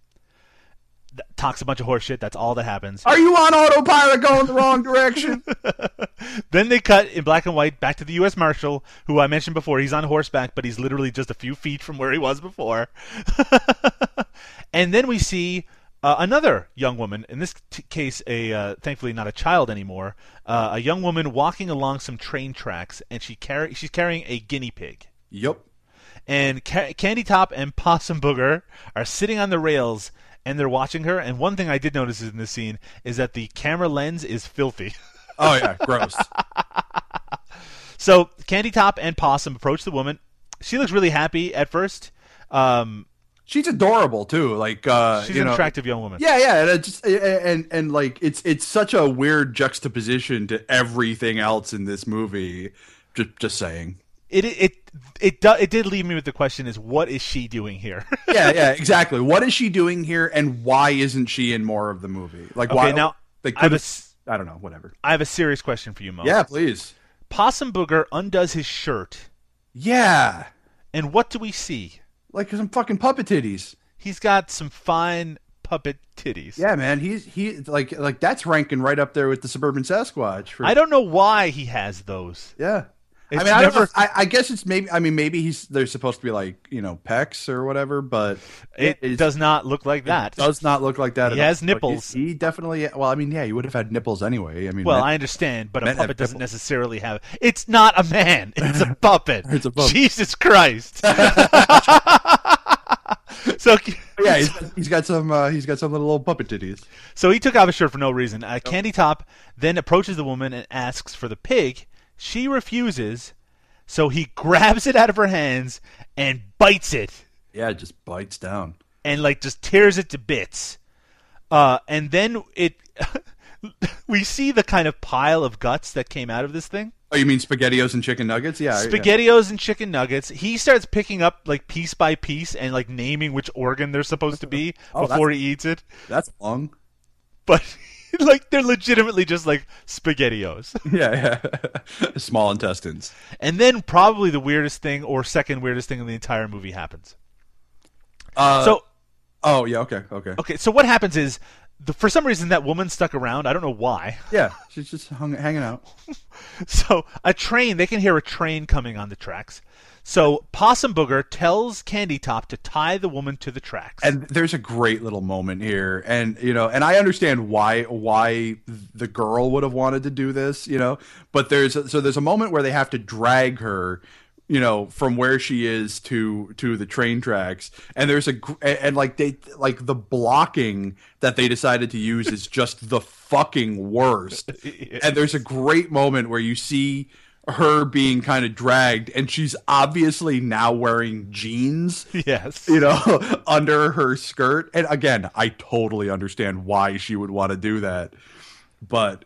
Talks a bunch of horseshit. That's all that happens. Are you on autopilot going the wrong direction? Then they cut in black and white back to the U.S. Marshal, who I mentioned before. He's on horseback, but he's literally just a few feet from where he was before. and then we see uh, another young woman, in this t- case, a uh, thankfully not a child anymore, uh, a young woman walking along some train tracks, and she carry she's carrying a guinea pig. yep. And Ca- Candy Top and Possum Booger are sitting on the rails, and they're watching her. And one thing I did notice in this scene is that the camera lens is filthy. Oh yeah, gross. So Candy Top and Possum approach the woman. She looks really happy at first. Um, She's adorable too. Like uh, she's you an know, attractive young woman. Yeah, yeah, and it just and and like it's it's such a weird juxtaposition to everything else in this movie. Just just saying. It it it do, it did leave me with the question: Is what is she doing here? Yeah, yeah, exactly. What is she doing here, and why isn't she in more of the movie? Like, why? Now, they I have a I don't know. Whatever. I have a serious question for you, Mo. Yeah, please. Possum Booger undoes his shirt, Yeah, and what do we see? like some fucking puppet titties. He's got some fine puppet titties. Yeah, man. He's he like like that's ranking right up there with the suburban Sasquatch. For, I don't know why he has those. Yeah. It's I mean, I, know if- I, I guess it's maybe. I mean, maybe he's they're supposed to be like you know pecs or whatever, but It does not look like that. does not look like that. He at all. has But nipples. He, he definitely. Well, I mean, yeah, he would have had nipples anyway. I mean, Well, men- I understand, but a puppet doesn't nipples. necessarily have. It's not a man. It's a puppet. It's a puppet. Jesus Christ. so, yeah, he's, he's got some. Uh, he's got some little old puppet titties. so he took off his shirt for no reason. Uh, Candy Top then approaches the woman and asks for the pig. She refuses, so he grabs it out of her hands and bites it. Yeah, it just bites down. and like just tears it to bits. Uh, and then it, we see the kind of pile of guts that came out of this thing. Oh, you mean spaghettios and chicken nuggets? Yeah, yeah. Spaghettios and chicken nuggets. He starts picking up like piece by piece and like naming which organ they're supposed to be Oh, before he eats it. That's long. But like they're legitimately just like spaghettios. Yeah, yeah. Small intestines. and then probably the weirdest thing or second weirdest thing in the entire movie happens. Uh, so Oh yeah. Okay. Okay. okay, so what happens is the, for some reason that woman stuck around. I don't know why. Yeah, she's just hung, hanging out. So a train, they can hear a train coming on the tracks. So Possum Booger tells Candy Top to tie the woman to the tracks. and there's a great little moment here. And you know and i understand why why the girl would have wanted to do this you know but there's a, so there's a moment where they have to drag her you know from where she is to to the train tracks. And there's a and, and like they like the blocking that they decided to use is just the fucking worst. And there's a great moment where you see her being kind of dragged and she's obviously now wearing jeans yes, you know, under her skirt. And again, I totally understand why she would want to do that, but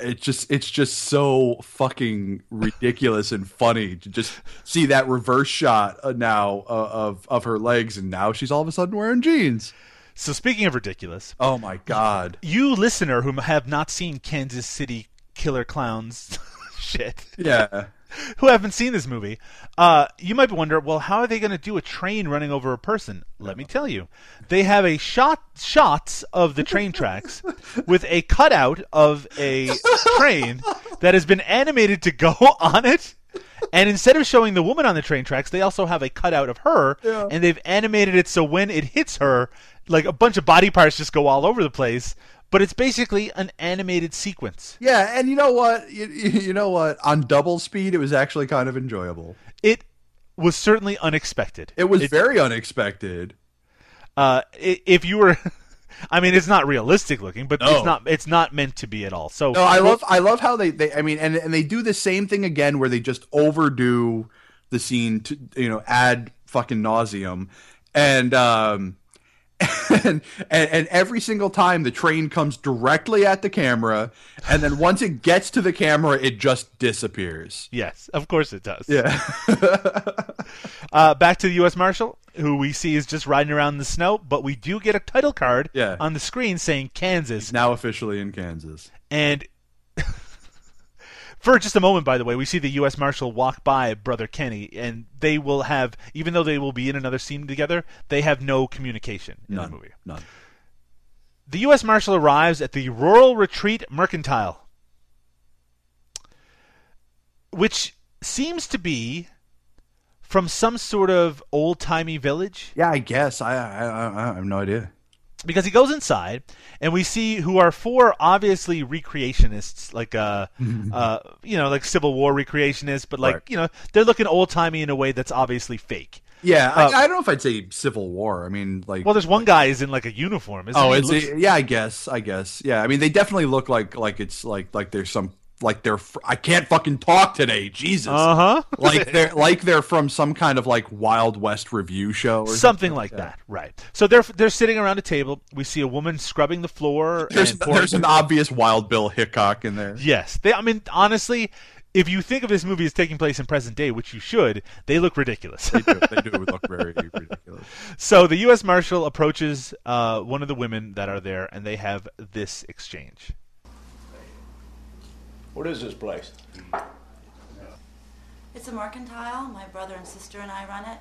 it's just it's just so fucking ridiculous and funny to just see that reverse shot uh, now uh, of of her legs, and now she's all of a sudden wearing jeans. So speaking of ridiculous, Oh my god! you listener who have not seen Kansas City Killer Clowns shit, Yeah, who haven't seen this movie, uh, you might be wonder, well, how are they going to do a train running over a person? Let me tell you, they have a shot shots of the train tracks with a cutout of a train that has been animated to go on it. And instead of showing the woman on the train tracks, they also have a cutout of her, and they've animated it so when it hits her, like a bunch of body parts just go all over the place. But it's basically an animated sequence. yeah, and you know what? You, you know what? On double speed, it was actually kind of enjoyable. It was certainly unexpected. It was very unexpected. uh, if you were, I mean, it's not realistic looking, but No. it's not it's not meant to be at all. So No, I love I love how they, they I mean and and they do the same thing again where they just overdo the scene to you know add fucking nauseum and um and, and and every single time the train comes directly at the camera and then once it gets to the camera it just disappears. yes, of course it does. Yeah. Uh, back to the U.S. Marshal, who we see is just riding around in the snow, but we do get a title card Yeah. on the screen saying Kansas, now officially in Kansas. and. For just a moment, by the way, we see the U.S. Marshal walk by Brother Kenny, and they will have, even though they will be in another scene together, they have no communication in None. the movie. None. the U.S. Marshal arrives at the Rural Retreat Mercantile, which seems to be from some sort of old timey village. Yeah, I guess. I, I I I have no idea. Because he goes inside and we see who are four obviously recreationists like uh uh you know like civil war recreationists but like Right. you know they're looking old timey in a way that's obviously fake Yeah, Uh, I, I don't know if I'd say Civil War. I mean, like, well there's one guy is in like a uniform isn't oh, he? it's Looks- yeah, I guess, I guess, yeah. I mean, they definitely look like like it's like like there's some like they're fr- I can't fucking talk today, Jesus. uh-huh like they're like they're from some kind of like Wild West review show or something like that right so they're they're sitting around a table we see a woman scrubbing the floor There's and there's an obvious Wild Bill Hickok in there. yes they i mean honestly if you think of this movie as taking place in present day which you should they look ridiculous They do, they do look very ridiculous. So the U.S. Marshal approaches uh, one of the women that are there, and they have this exchange. What is this place? It's a mercantile. My brother and sister and I run it.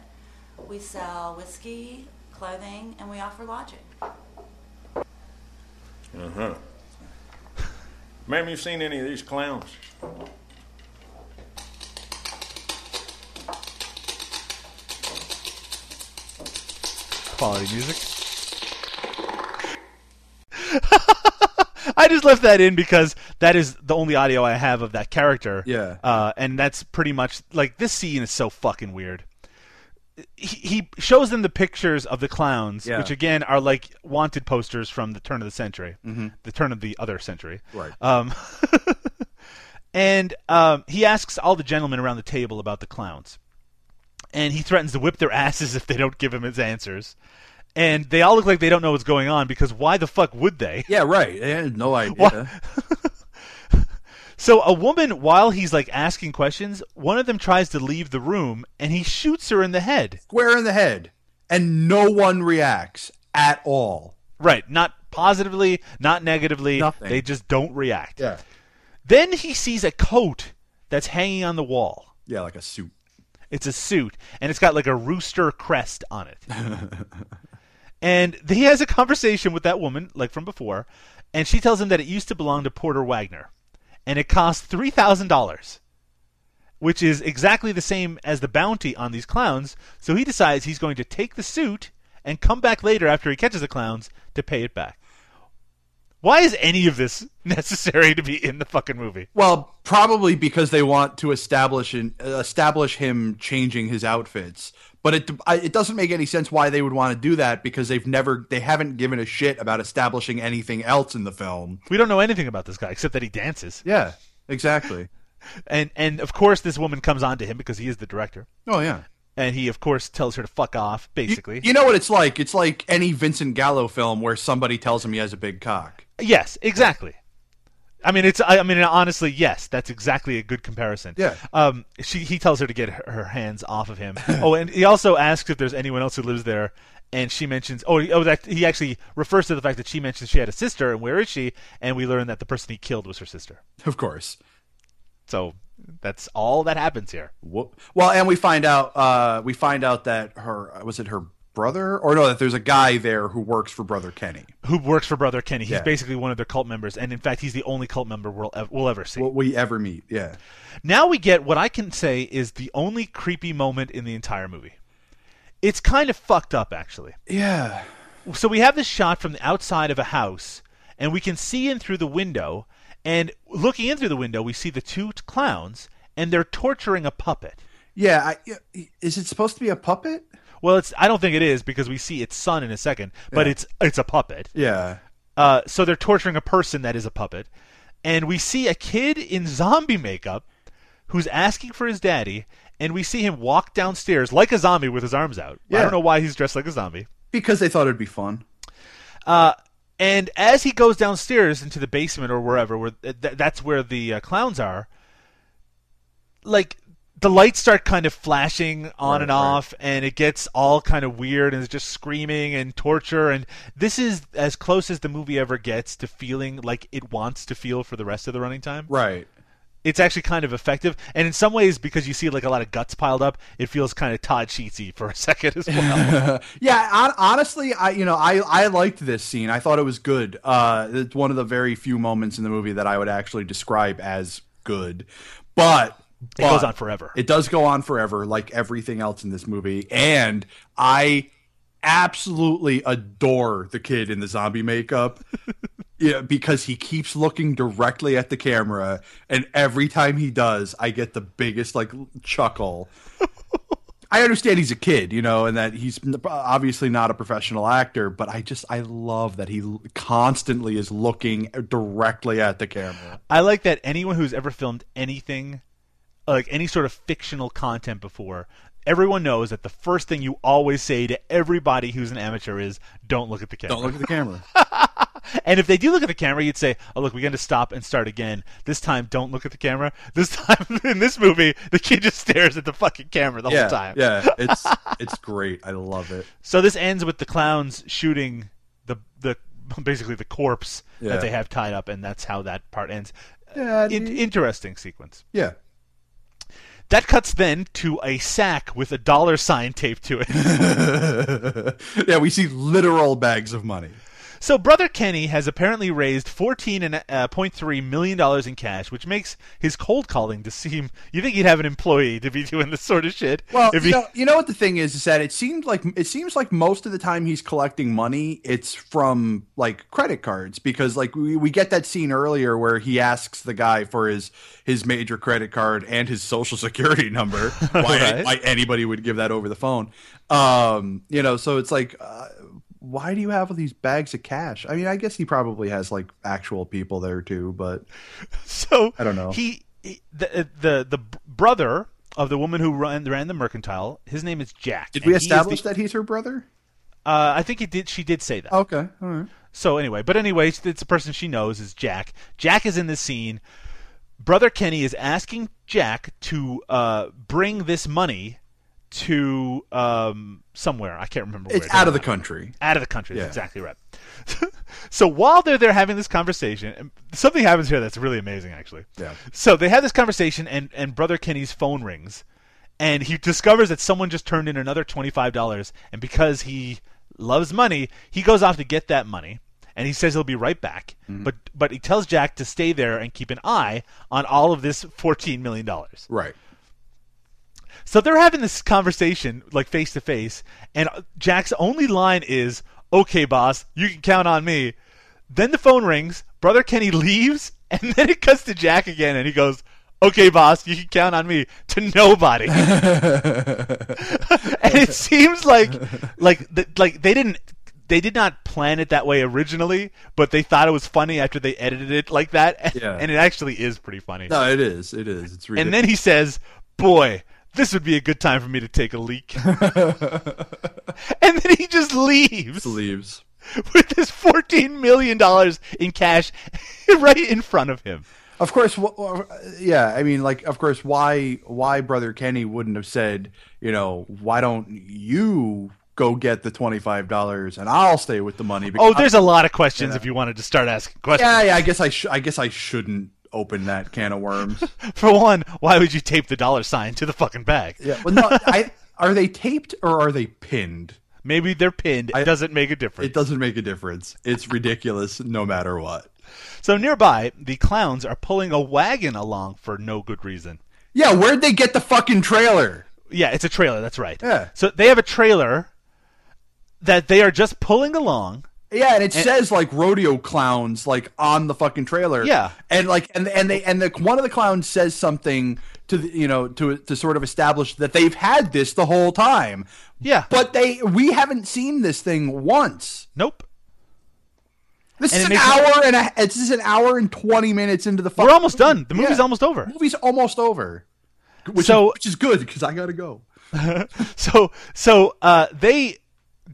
We sell whiskey, clothing, and we offer lodging. Uh huh. Ma'am, you seen any of these clowns? Quality music. I just left that in because that is the only audio I have of that character. Yeah. Uh, and that's pretty much like this scene is so fucking weird. He, he shows them the pictures of the clowns, Yeah. which again are like wanted posters from the turn of the century, the turn of the other century. Right. Um, and um, he asks all the gentlemen around the table about the clowns, and he threatens to whip their asses if they don't give him his answers. And they all look like they don't know what's going on because why the fuck would they? Yeah, right. I had no idea. So a woman, while he's like asking questions, one of them tries to leave the room, and he shoots her in the head. Square in the head, and no one reacts at all. Right, not positively, not negatively. Nothing. They just don't react. Yeah. Then he sees a coat that's hanging on the wall. Yeah, like a suit. It's a suit, and it's got like a rooster crest on it. and he has a conversation with that woman, like from before, and she tells him that it used to belong to Porter Wagoner, and it cost three thousand dollars, which is exactly the same as the bounty on these clowns. So he decides he's going to take the suit and come back later after he catches the clowns to pay it back. Why is any of this necessary to be in the fucking movie? Well, probably because they want to establish an, establish him changing his outfits. But it it doesn't make any sense why they would want to do that because they've never they haven't given a shit about establishing anything else in the film. We don't know anything about this guy except that he dances. Yeah, exactly. And and of course this woman comes on to him because he is the director. Oh yeah. And he of course tells her to fuck off, You, basically. you know what it's like? It's like any Vincent Gallo film where somebody tells him he has a big cock. yes, exactly. I mean it's I, I mean honestly, yes, that's exactly a good comparison. Yeah. Um she he tells her to get her, her hands off of him. oh, and he also asks if there's anyone else who lives there and she mentions oh, he- oh that he actually refers to the fact that she mentions she had a sister and where is she? And we learn that the person he killed was her sister. Of course. So that's all that happens here. Well, and we find out uh, we find out that her was it her brother or no that there's a guy there who works for brother Kenny. who works for Brother Kenny. He's Yeah. basically one of their cult members, and in fact, he's the only cult member we'll, ev- we'll ever see. What we ever meet. Yeah. now we get what I can say is the only creepy moment in the entire movie. It's kind of fucked up, actually. Yeah. So we have this shot from the outside of a house, and we can see in through the window. And looking in through the window, we see the two t- clowns, and they're torturing a puppet. Yeah. I, yeah, is it supposed to be a puppet? Well, it's I don't think it is because we see its son in a second, but Yeah. it's it's a puppet. Yeah. Uh, so they're torturing a person that is a puppet, and we see a kid in zombie makeup who's asking for his daddy, and we see him walk downstairs like a zombie with his arms out. Yeah. I don't know why he's dressed like a zombie. Because they thought it'd be fun. Uh, and as he goes downstairs into the basement or wherever, where th- that's where the uh, clowns are, like the lights start kind of flashing on Right, and right. off, and it gets all kind of weird and it's just screaming and torture. And this is as close as the movie ever gets to feeling like it wants to feel for the rest of the running time. Right. it's actually kind of effective. And in some ways, because you see like a lot of guts piled up, it feels kind of Todd Sheetsy for a second as well. yeah, hon- honestly, I you know I I liked this scene. I thought it was good. Uh, it's one of the very few moments in the movie that I would actually describe as good. But It goes on forever. It does go on forever, like everything else in this movie. And I absolutely adore the kid in the zombie makeup. Yeah, because he keeps looking directly at the camera, and every time he does, I get the biggest like chuckle. I understand he's a kid, you know, and that he's obviously not a professional actor, but I just I love that he constantly is looking directly at the camera. I like that anyone who's ever filmed anything, like any sort of fictional content before, everyone knows that the first thing you always say to everybody who's an amateur is, "Don't look at the camera." Don't look at the camera. And if they do look at the camera, you'd say, "Oh, look, we're going to stop and start again. This time, don't look at the camera. This time, in this movie, the kid just stares at the fucking camera the yeah, whole time." yeah, it's it's great. I love it. So this ends with the clowns shooting the the basically the corpse Yeah. that they have tied up, and that's how that part ends. Yeah, In- interesting sequence. yeah. That cuts then to a sack with a dollar sign taped to it. yeah, we see literal bags of money. So brother Kenny has apparently raised fourteen and uh, point three million dollars in cash, which makes his cold calling to seem. You think he'd have an employee to be doing this sort of shit? Well, if you, he, know, you know what the thing is is that it seemed like it seems like most of the time he's collecting money, it's from like credit cards because like we, we get that scene earlier where he asks the guy for his his major credit card and his social security number. Why, Right. why anybody would give that over the phone? Um, you know, so it's like. Uh, why do you have all these bags of cash? I mean, I guess he probably has like actual people there too, but so I don't know. He, he the the the brother of the woman who ran ran the mercantile. His name is Jack. did we he establish the- that he's her brother? Uh, I think he did. She did say that. Okay, all right. So anyway, but anyway, it's a person she knows is Jack. Jack is in this scene. Brother Kenny is asking Jack to uh, bring this money to um, somewhere. I can't remember. It's out of the country. Out of the country. Yeah. That's exactly right. so while they're there having this conversation, something happens here that's really amazing, actually. Yeah. So they have this conversation, and and Brother Kenny's phone rings, and he discovers that someone just turned in another twenty five dollars, and because he loves money, he goes off to get that money. And he says he'll be right back, but but he tells Jack to stay there and keep an eye on all of this fourteen million dollars. Right. So they're having this conversation, like face to face, and Jack's only line is, "Okay, boss, you can count on me." Then the phone rings. Brother Kenny leaves, and then it cuts to Jack again, and he goes, "Okay, boss, you can count on me." To nobody, and it seems like, like, the, like they didn't. They did not plan it that way originally, but they thought it was funny after they edited it like that, and, Yeah. and it actually is pretty funny. No, it is. It is. It's ridiculous. And then he says, "Boy, this would be a good time for me to take a leak." and then he just leaves leaves. with this fourteen million dollars in cash right in front of him. Of course, yeah. I mean, like, of course, why why brother Kenny wouldn't have said, you know, why don't you go get the twenty five dollars and I'll stay with the money? Oh, there's a lot of questions if you wanted to start asking questions. yeah, yeah. I guess I sh- I guess I shouldn't open that can of worms. For one, why would you tape the dollar sign to the fucking bag? yeah. Well, no. I are they taped or are they pinned? Maybe they're pinned. It doesn't make a difference. It doesn't make a difference. It's ridiculous no matter what. So nearby, the clowns are pulling a wagon along for no good reason. Yeah, where'd they get the fucking trailer? Yeah, it's a trailer. That's right. Yeah. So they have a trailer that they are just pulling along. Yeah, and it says like rodeo clowns like on the fucking trailer. Yeah. and like and and they and the one of the clowns says something to the, you know to to sort of establish that they've had this the whole time. Yeah. but they we haven't seen this thing once. Nope. This And is an hour and a this is an hour and twenty minutes into the. We're almost done. The movie's Yeah. almost over. The movie's almost over. Which So- is, which is good because I gotta go. So so uh, they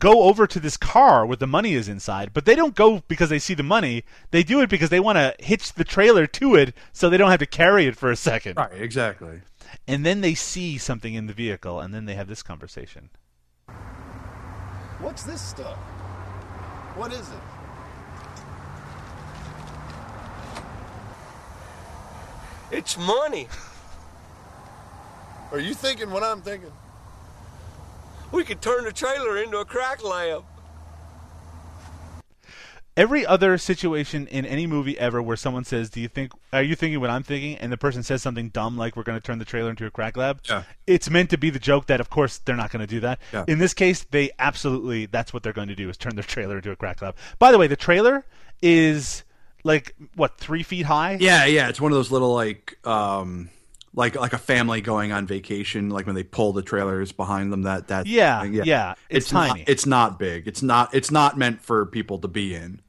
go over to this car where the money is inside, but they don't go because they see the money. They do it because they want to hitch the trailer to it so they don't have to carry it for a second. Right, exactly. And then they see something in the vehicle, and then they have this conversation. What's this stuff? What is it? It's money. Are you thinking what I'm thinking? We could turn the trailer into a crack lab. Every other situation in any movie ever where someone says, "Do you think? Are you thinking what I'm thinking?" and the person says something dumb like, "We're going to turn the trailer into a crack lab," Yeah. it's meant to be the joke that, of course, they're not going to do that. Yeah. In this case, they absolutely that's what they're going to do is turn their trailer into a crack lab. By the way, the trailer is like what three feet high? Yeah, yeah, it's one of those little like um like like a family going on vacation, like when they pull the trailers behind them. That that Yeah, thing. yeah, it's tiny. Not, it's not big. It's not. It's not meant for people to be in.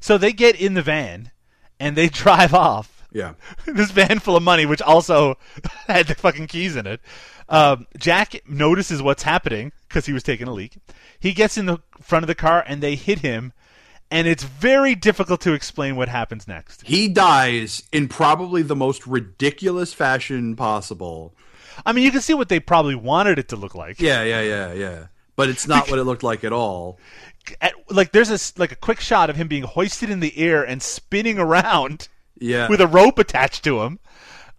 So they get in the van and they drive off. Yeah. this van full of money, which also had the fucking keys in it. Um, Jack notices what's happening because he was taking a leak. He gets in the front of the car and they hit him, and it's very difficult to explain what happens next. He dies in probably the most ridiculous fashion possible. I mean, you can see what they probably wanted it to look like. Yeah, yeah, yeah, yeah. But it's not what it looked like at all. At, like there's a like a quick shot of him being hoisted in the air and spinning around Yeah. with a rope attached to him.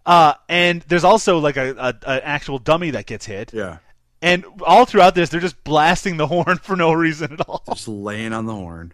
Uh, and there's also like a, a an actual dummy that gets hit. Yeah. And all throughout this, they're just blasting the horn for no reason at all. Just laying on the horn.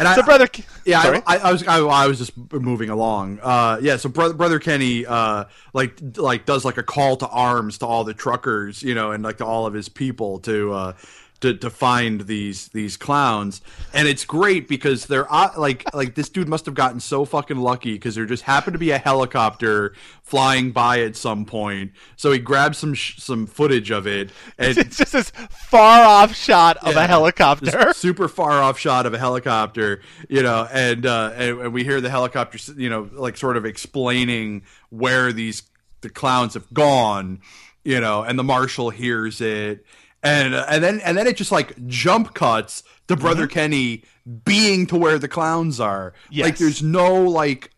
And so, brother, Yeah, I, I, I was I, I was just moving along. Uh, yeah, so brother brother Kenny uh, like like does like a call to arms to all the truckers, you know, and like to all of his people to uh, to to find these these clowns, and it's great because they're uh, like like this dude must have gotten so fucking lucky because there just happened to be a helicopter flying by at some point, so he grabs some sh- some footage of it, and it's just this far off shot of a helicopter. super far off shot of a helicopter, you know, and, uh, and and we hear the helicopter, you know, like sort of explaining where these the clowns have gone, you know, and the marshal hears it, and uh, and then and then it just like jump cuts to brother Kenny being to where the clowns are. Yes. Like there's no like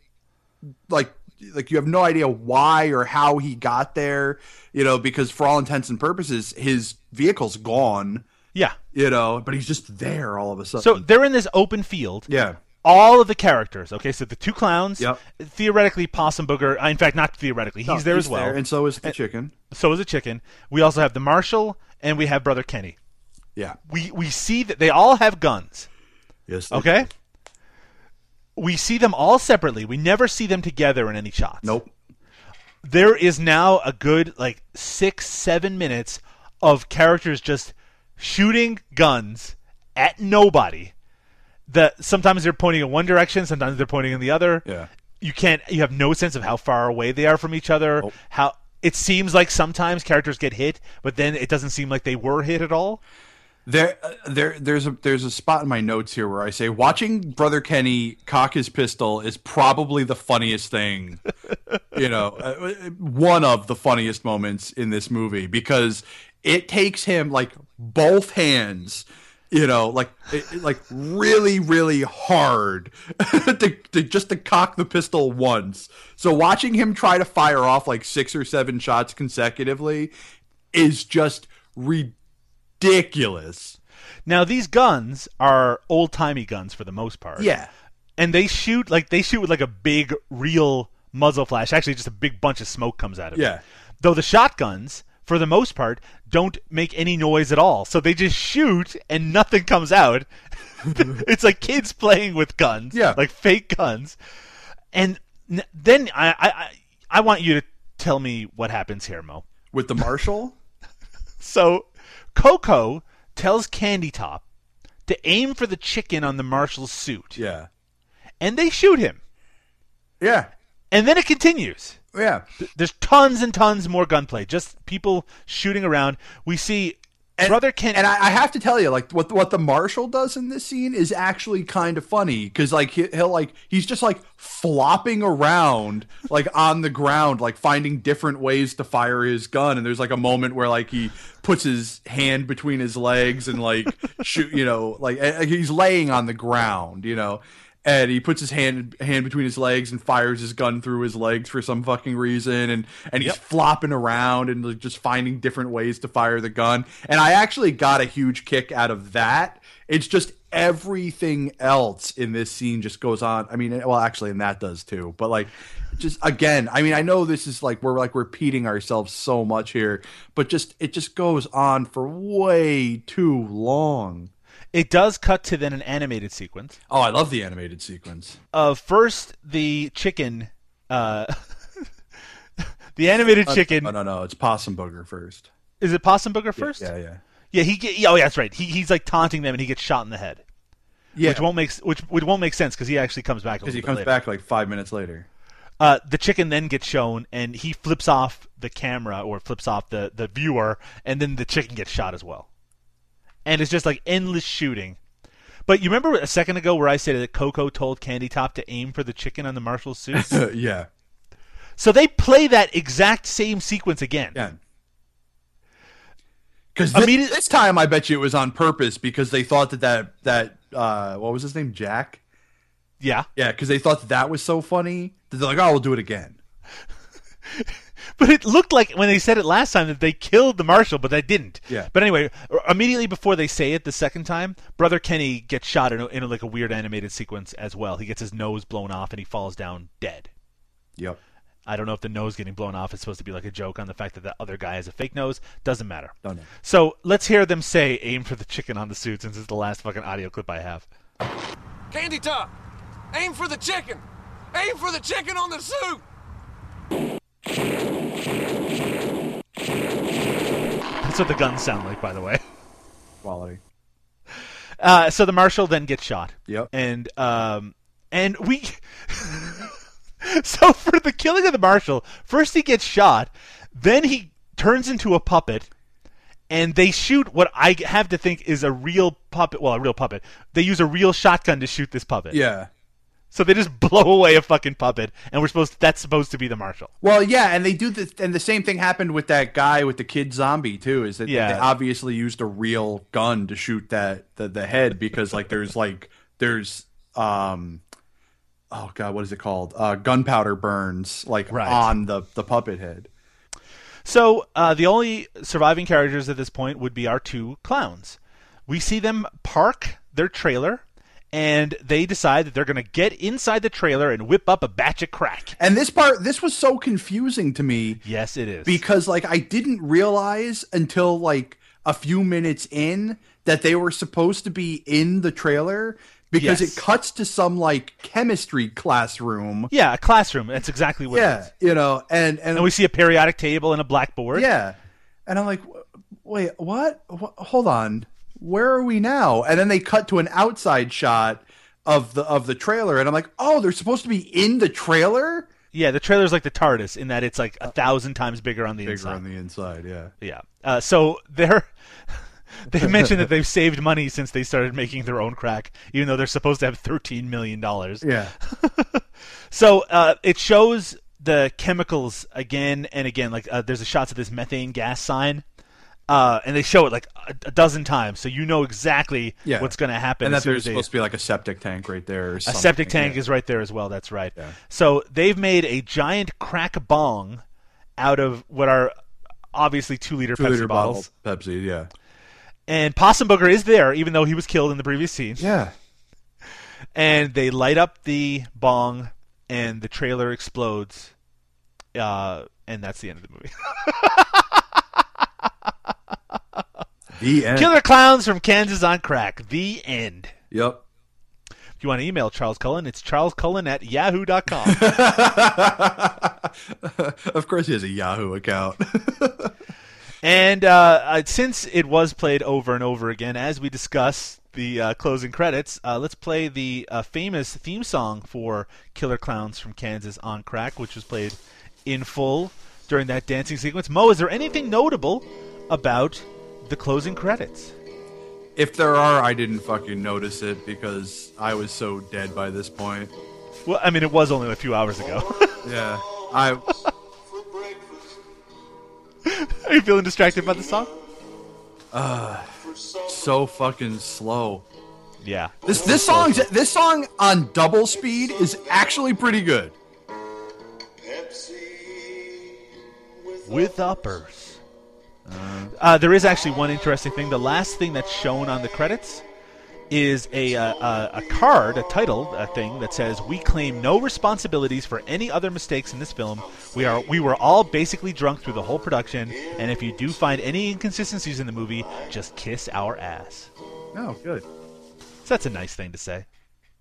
like like you have no idea why or how he got there, you know, because for all intents and purposes, his vehicle's gone Yeah. you know, but he's just there all of a sudden. So they're in this open field. yeah, All of the characters. Okay, so the two clowns. Yep. Theoretically, Possum Booger. uh, In fact, not theoretically. He's there as well. and so is the chicken. So is a chicken. We also have the marshal, and we have Brother Kenny. Yeah, We we see that they all have guns. yes. they- Okay. We see them all separately. We never see them together in any shots. Nope. there is now a good like six seven minutes of characters just shooting guns at nobody that sometimes they're pointing in one direction sometimes they're pointing in the other Yeah. you can't you have no sense of how far away they are from each other Nope. how it seems like sometimes characters get hit but then it doesn't seem like they were hit at all There, uh, there, there's a there's a spot in my notes here where I say watching Brother Kenny cock his pistol is probably the funniest thing, you know, uh, one of the funniest moments in this movie because it takes him like both hands, you know, like it, like really really hard to, to just to cock the pistol once. So watching him try to fire off like six or seven shots consecutively is just ridiculous now these guns are old-timey guns for the most part Yeah. and they shoot like they shoot with like a big real muzzle flash. Actually, just a big bunch of smoke comes out of it. Yeah. Though the shotguns, for the most part, don't make any noise at all. So they just shoot and nothing comes out. it's like kids playing with guns. Yeah. Like fake guns. And then I I I, want you to tell me what happens here, Mo. With the marshal? So Coco tells Candy Top to aim for the chicken on the marshal's suit. Yeah. And they shoot him. Yeah. And then it continues. Yeah. There's tons and tons more gunplay. Just people shooting around. We see brother Ken. And I, I have to tell you, like what what the marshal does in this scene is actually kind of funny because like he, he'll like he's just like flopping around like on the ground, like finding different ways to fire his gun. And there's like a moment where like he puts his hand between his legs and like shoot, you know, like he's laying on the ground, you know. And he puts his hand hand between his legs and fires his gun through his legs for some fucking reason, and and he's flopping around and like, just finding different ways to fire the gun. And I actually got a huge kick out of that. It's just everything else in this scene just goes on. I mean, well, actually, and that does too. But like just again, I mean, I know this is like we're like repeating ourselves so much here, but just it just goes on for way too long. It does cut to then an animated sequence Oh, I love the animated sequence. of first the chicken. Uh, the animated chicken. No, no, no, it's Possum Booger first. Is it Possum Booger first? Yeah, yeah. Yeah, he get, oh yeah, that's right. He, he's like taunting them and he gets shot in the head. Yeah. Which won't make which which won't make sense because he actually comes back. Because he comes later. back like five minutes later. Uh, the chicken then gets shown and he flips off the camera or flips off the the viewer, and then the chicken gets shot as well. And it's just like endless shooting. But you remember a second ago where I said that Coco told Candy Top to aim for the chicken on the Marshall suit? yeah. so they play that exact same sequence again. Yeah. Because this, this time, I bet you it was on purpose because they thought that that that uh, what was his name, Jack? Yeah. Yeah, because they thought that, that was so funny that they're like, "Oh, we'll do it again." But it looked like when they said it last time that they killed the marshal, but they didn't. Yeah. But anyway, immediately before they say it the second time, Brother Kenny gets shot in, a, in a, like a weird animated sequence as well. He gets his nose blown off and he falls down dead. Yep. I don't know if the nose getting blown off is supposed to be like a joke on the fact that the other guy has a fake nose. Doesn't matter. Don't know. So let's hear them say "aim for the chicken on the suit" since it's the last fucking audio clip I have. Candy Top, aim for the chicken. Aim for the chicken on the suit. That's what the guns sound like, by the way. Quality. Uh, so the marshal then gets shot. Yep. And um, and we. so for the killing of the marshal, first he gets shot, then he turns into a puppet, and they shoot what I have to think is a real puppet. Well, a real puppet. They use a real shotgun to shoot this puppet. Yeah. So they just blow away a fucking puppet, and we're supposed that's supposed to be the marshal. Well, yeah, and they do the and the same thing happened with that guy with the kid zombie too. Is that Yeah. they obviously used a real gun to shoot that the, the head because like there's like there's um oh god what is it called uh gunpowder burns like Right. on the the puppet head. So uh, the only surviving characters at this point would be our two clowns. We see them park their trailer, and they decide that they're going to get inside the trailer and whip up a batch of crack. And this part this was so confusing to me Yes, it is. because like I didn't realize until like a few minutes in that they were supposed to be in the trailer because Yes. it cuts to some like chemistry classroom. yeah, a classroom. That's exactly what it Yeah, is. you know, and and, And we see a periodic table and a blackboard. yeah, and I'm like, wait, what? Wh- Hold on, where are we now? And then they cut to an outside shot of the of the trailer, and I'm like, oh, they're supposed to be in the trailer. Yeah, the trailer's like the TARDIS in that it's like a thousand times bigger on the inside. Bigger inside. on the inside, yeah. Yeah. Uh, so they're they mentioned that they've saved money since they started making their own crack, even though they're supposed to have thirteen million dollars. Yeah. So uh, it shows the chemicals again and again. Like uh, there's a shots of this methane gas sign, uh, and they show it like a, a dozen times, so you know exactly Yeah. what's going to happen. And that there's supposed to be like a septic tank right there. Or a septic tank yeah. is right there as well. That's right. Yeah. So they've made a giant crack bong out of what are obviously two liter two Pepsi liter bottles. bottle Pepsi. Yeah. And Possum Booger is there, even though he was killed in the previous scene. Yeah. And they light up the bong, and the trailer explodes. Uh, and that's the end of the movie. The end. Killer Clowns from Kansas on Crack. The end. Yep. If you want to email Charles Cullen, it's charlescullen at yahoo.com. of course, he has a Yahoo account. And uh, uh, since it was played over and over again, as we discuss the uh, closing credits, uh, let's play the uh, famous theme song for Killer Clowns from Kansas on Crack, which was played in full during that dancing sequence. Mo, is there anything notable about the closing credits? if there are, I didn't fucking notice it because I was so dead by this point. Well, I mean, it was only a few hours ago. Yeah. I. Are you feeling distracted by the song? Uh, so fucking slow. Yeah. This this song this song on double speed is actually pretty good. with uppers. Uh, there is actually one interesting thing. The last thing that's shown on the credits is a, uh, a a card, a title, a thing that says we claim no responsibilities for any other mistakes in this film. We are we were all basically drunk through the whole production, and if you do find any inconsistencies in the movie, just kiss our ass. Oh, good. So that's a nice thing to say.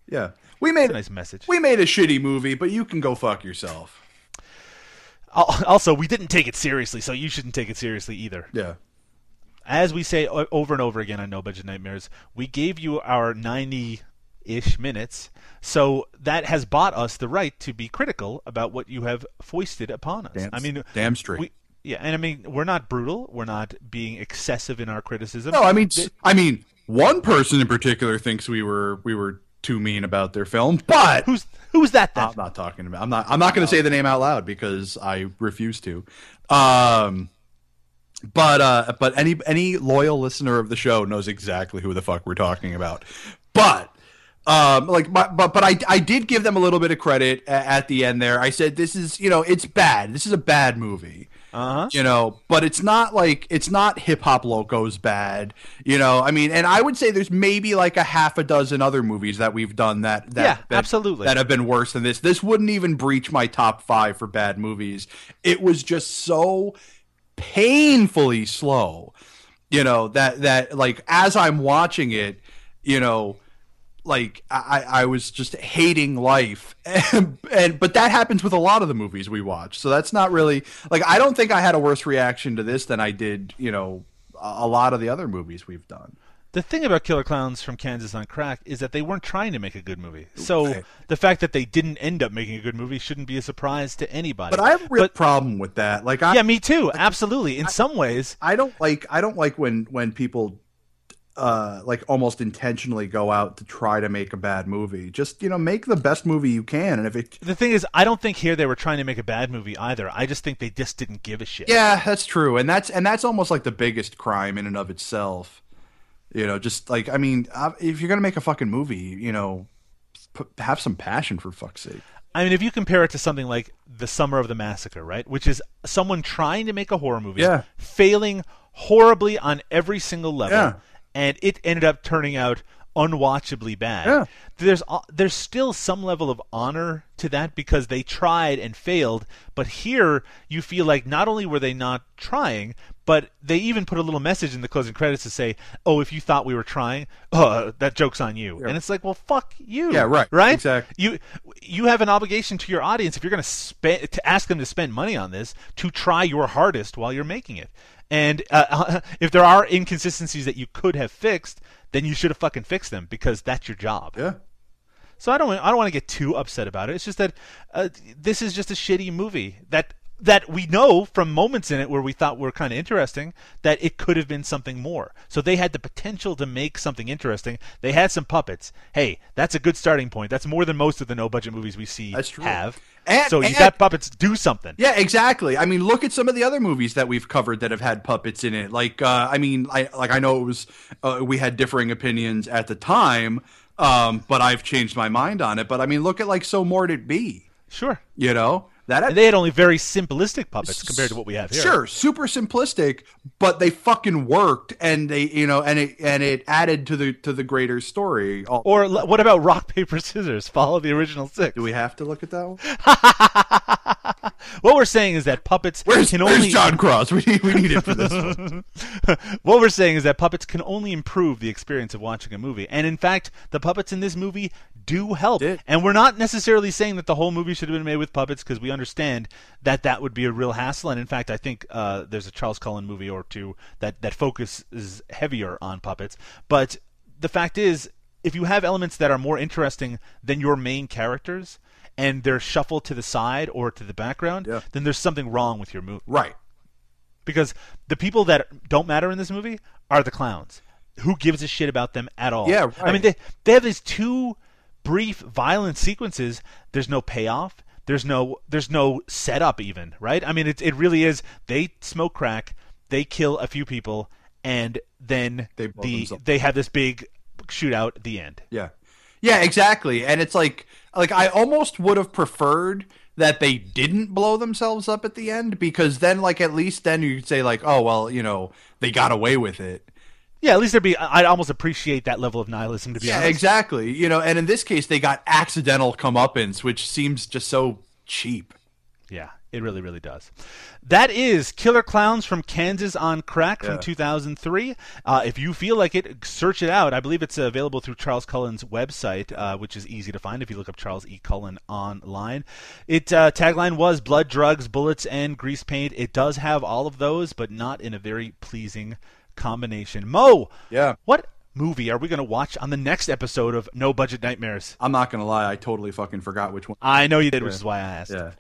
Yeah, we made a nice message. We made a shitty movie, but you can go fuck yourself. Al- Also, we didn't take it seriously, so you shouldn't take it seriously either. Yeah. As we say over and over again on No Budget Nightmares, we gave you our 90 ish minutes, so that has bought us the right to be critical about what you have foisted upon us. Damn- I mean, damn straight. We, yeah, and I mean, we're not brutal. We're not being excessive in our criticism. No, I mean, I mean, one person in particular thinks we were we were too mean about their film, but who's who's that? Then? I'm not talking about. I'm not. I'm not going to say the name out loud because I refuse to. Um, but uh, but any any loyal listener of the show knows exactly who the fuck we're talking about. But um, like, but but, but I I did give them a little bit of credit at the end there. I said this is you know it's bad. This is a bad movie. Uh-huh. You know, but it's not like it's not hip hop locos bad. You know, I mean, and I would say there's maybe like a half a dozen other movies that we've done that that Yeah, that- absolutely. that have been worse than this. This wouldn't even breach my top five for bad movies. It was just so painfully slow. You know that that like as I'm watching it, you know, like I, I was just hating life and, and but that happens with a lot of the movies we watch so that's not really like i don't think i had a worse reaction to this than i did you know a a lot of the other movies we've done The thing about Killer Clowns from Kansas on Crack is that they weren't trying to make a good movie. So Right. the fact that they didn't end up making a good movie shouldn't be a surprise to anybody. but i have a real problem with that like I, yeah, me too. Absolutely. In some ways, I don't like I don't like when when people uh like almost intentionally go out to try to make a bad movie. Just, you know, make the best movie you can and if it the thing is, I don't think here they were trying to make a bad movie either. I just think they just didn't give a shit. Yeah, that's true. And that's and that's almost like the biggest crime in and of itself. You know, just like I mean, uh, if you're going to make a fucking movie, you know, have some passion for fuck's sake. I mean, if you compare it to something like The Summer of the Massacre, right? Which is someone trying to make a horror movie, Yeah. failing horribly on every single level, Yeah. And it ended up turning out unwatchably bad. Yeah. There's there's still some level of honor to that because they tried and failed, but here you feel like not only were they not trying, but they even put a little message in the closing credits to say, "Oh, if you thought we were trying, uh, that joke's on you." And it's like, "Well, fuck you." Yeah, right, Right? exactly. You you have an obligation to your audience if you're going to spend to ask them to spend money on this to try your hardest while you're making it. And uh, if there are inconsistencies that you could have fixed, then you should have fucking fixed them because that's your job. Yeah. So I don't I don't want to get too upset about it. It's just that uh, this is just a shitty movie that that we know from moments in it where we thought were kind of interesting that it could have been something more. So they had the potential to make something interesting. They had some puppets. Hey, that's a good starting point. That's more than most of the no budget movies we see have. And- so you and- got puppets do something. Yeah, exactly. I mean, look at some of the other movies that we've covered that have had puppets in it. Like, uh, I mean, I like I know it was uh, we had differing opinions at the time, um, but I've changed my mind on it. But I mean, look at like So More'd It Be. Sure. You know that And they had only very simplistic puppets compared to what we have here. Sure, super simplistic, but they fucking worked, and they, you know, and it and it added to the to the greater story. Or what about rock paper scissors? Follow the original six. do we have to look at that one? What we're saying is that puppets Where's, can where's only John Cross? We need we need it for this one. what we're saying is that puppets can only improve the experience of watching a movie. And in fact, the puppets in this movie do help. Did. And we're not necessarily saying that the whole movie should have been made with puppets because we understand that that would be a real hassle. And in fact, I think uh, there's a Charles Cullen movie or two that, that focuses heavier on puppets. But the fact is, if you have elements that are more interesting than your main characters, and they're shuffled to the side or to the background, Yeah. then there's something wrong with your movie Right. because the people that don't matter in this movie are the clowns. Who gives a shit about them at all? Yeah, I mean they they have these two brief violent sequences. There's no payoff. There's no there's no setup even, right? I mean it it really is they smoke crack, they kill a few people and then They the themselves they have this big shootout at the end. Yeah. Yeah, exactly. And it's like like I almost would have preferred that they didn't blow themselves up at the end because then like at least then you could say like, oh well, you know, they got away with it. Yeah, at least there'd be. I'd almost appreciate that level of nihilism to be Yeah, honest. exactly. You know, and in this case, they got accidental comeuppance, which seems just so cheap. Yeah, it really, really does. That is Killer Clowns from Kansas on Crack from 2003. Uh, if you feel like it, search it out. I believe it's available through Charles Cullen's website, uh, which is easy to find if you look up Charles E. Cullen online. It uh, tagline was blood, drugs, bullets, and grease paint. It does have all of those, but not in a very pleasing combination. Mo, Yeah. what movie are we going to watch on the next episode of No Budget Nightmares? I'm not gonna lie, I totally fucking forgot which one. I know you did, which is why I asked. Yeah.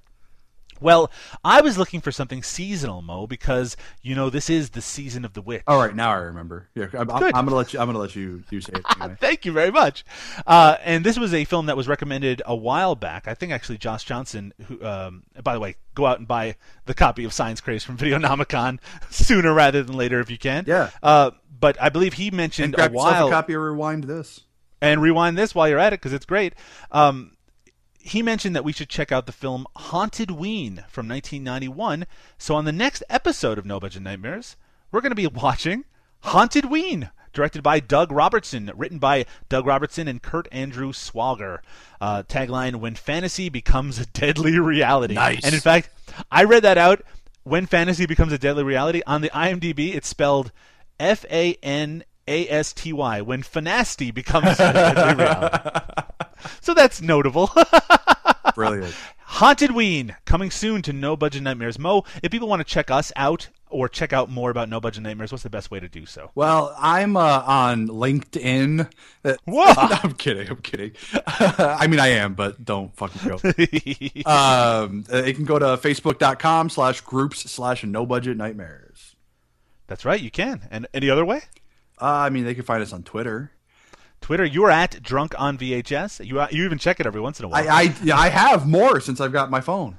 Well, I was looking for something seasonal, Mo, because you know this is the season of the witch. All right, now I remember. Yeah, I'm, I'm, gonna let you. I'm gonna let you. You say it. Anyway. Thank you very much. Uh, and this was a film that was recommended a while back. I think actually Josh Johnson, who, um, by the way, go out and buy the copy of Science Crazed from Video Videonomicon sooner rather than later if you can. Yeah. Uh, but I believe he mentioned grab a while a copy of Rewind this. and rewind this while you're at it because it's great. Um, he mentioned that we should check out the film Hauntedween from 1991. So on the next episode of No Budget Nightmares, we're going to be watching Hauntedween, directed by Doug Robertson, written by Doug Robertson and Kurt Andrew Swager. Uh, tagline: When fantasy becomes a deadly reality. Nice. And in fact, I read that out. When fantasy becomes a deadly reality on the IMDb, it's spelled F A N A S T Y. When fanasty becomes a deadly reality. So that's notable. Brilliant. Hauntedween coming soon to No Budget Nightmares. Mo, if people want to check us out or check out more about No Budget Nightmares, what's the best way to do so? Well, I'm uh, on LinkedIn. Uh, Whoa. no, I'm kidding. I'm kidding. I mean, I am, but don't fucking go. um, uh, you can go to facebook.com slash groups slash no budget nightmares. That's right, you can. And any other way? Uh, I mean, they can find us on Twitter. Twitter, you're at drunk on VHS. You uh, you even check it every once in a while. I, I, yeah, I have more since I've got my phone.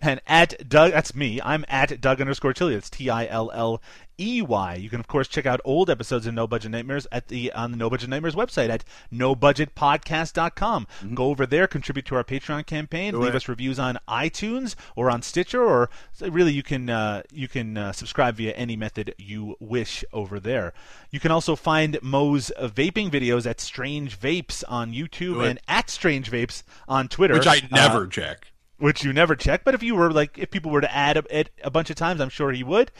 And at Doug, that's me. I'm at Doug underscore Tilley. That's T I L L E Y. You can of course check out old episodes of No Budget Nightmares at the on the No Budget Nightmares website at nobudgetpodcast.com. Go over there, contribute to our Patreon campaign, leave us reviews on iTunes or on Stitcher, or really you can uh, you can uh, subscribe via any method you wish over there. You can also find Mo's uh, vaping videos at Strange Vapes on YouTube and at Strange Vapes on Twitter, Which I Uh, never check. Which you never check. But if you were like, if people were to add it a bunch of times, I'm sure he would.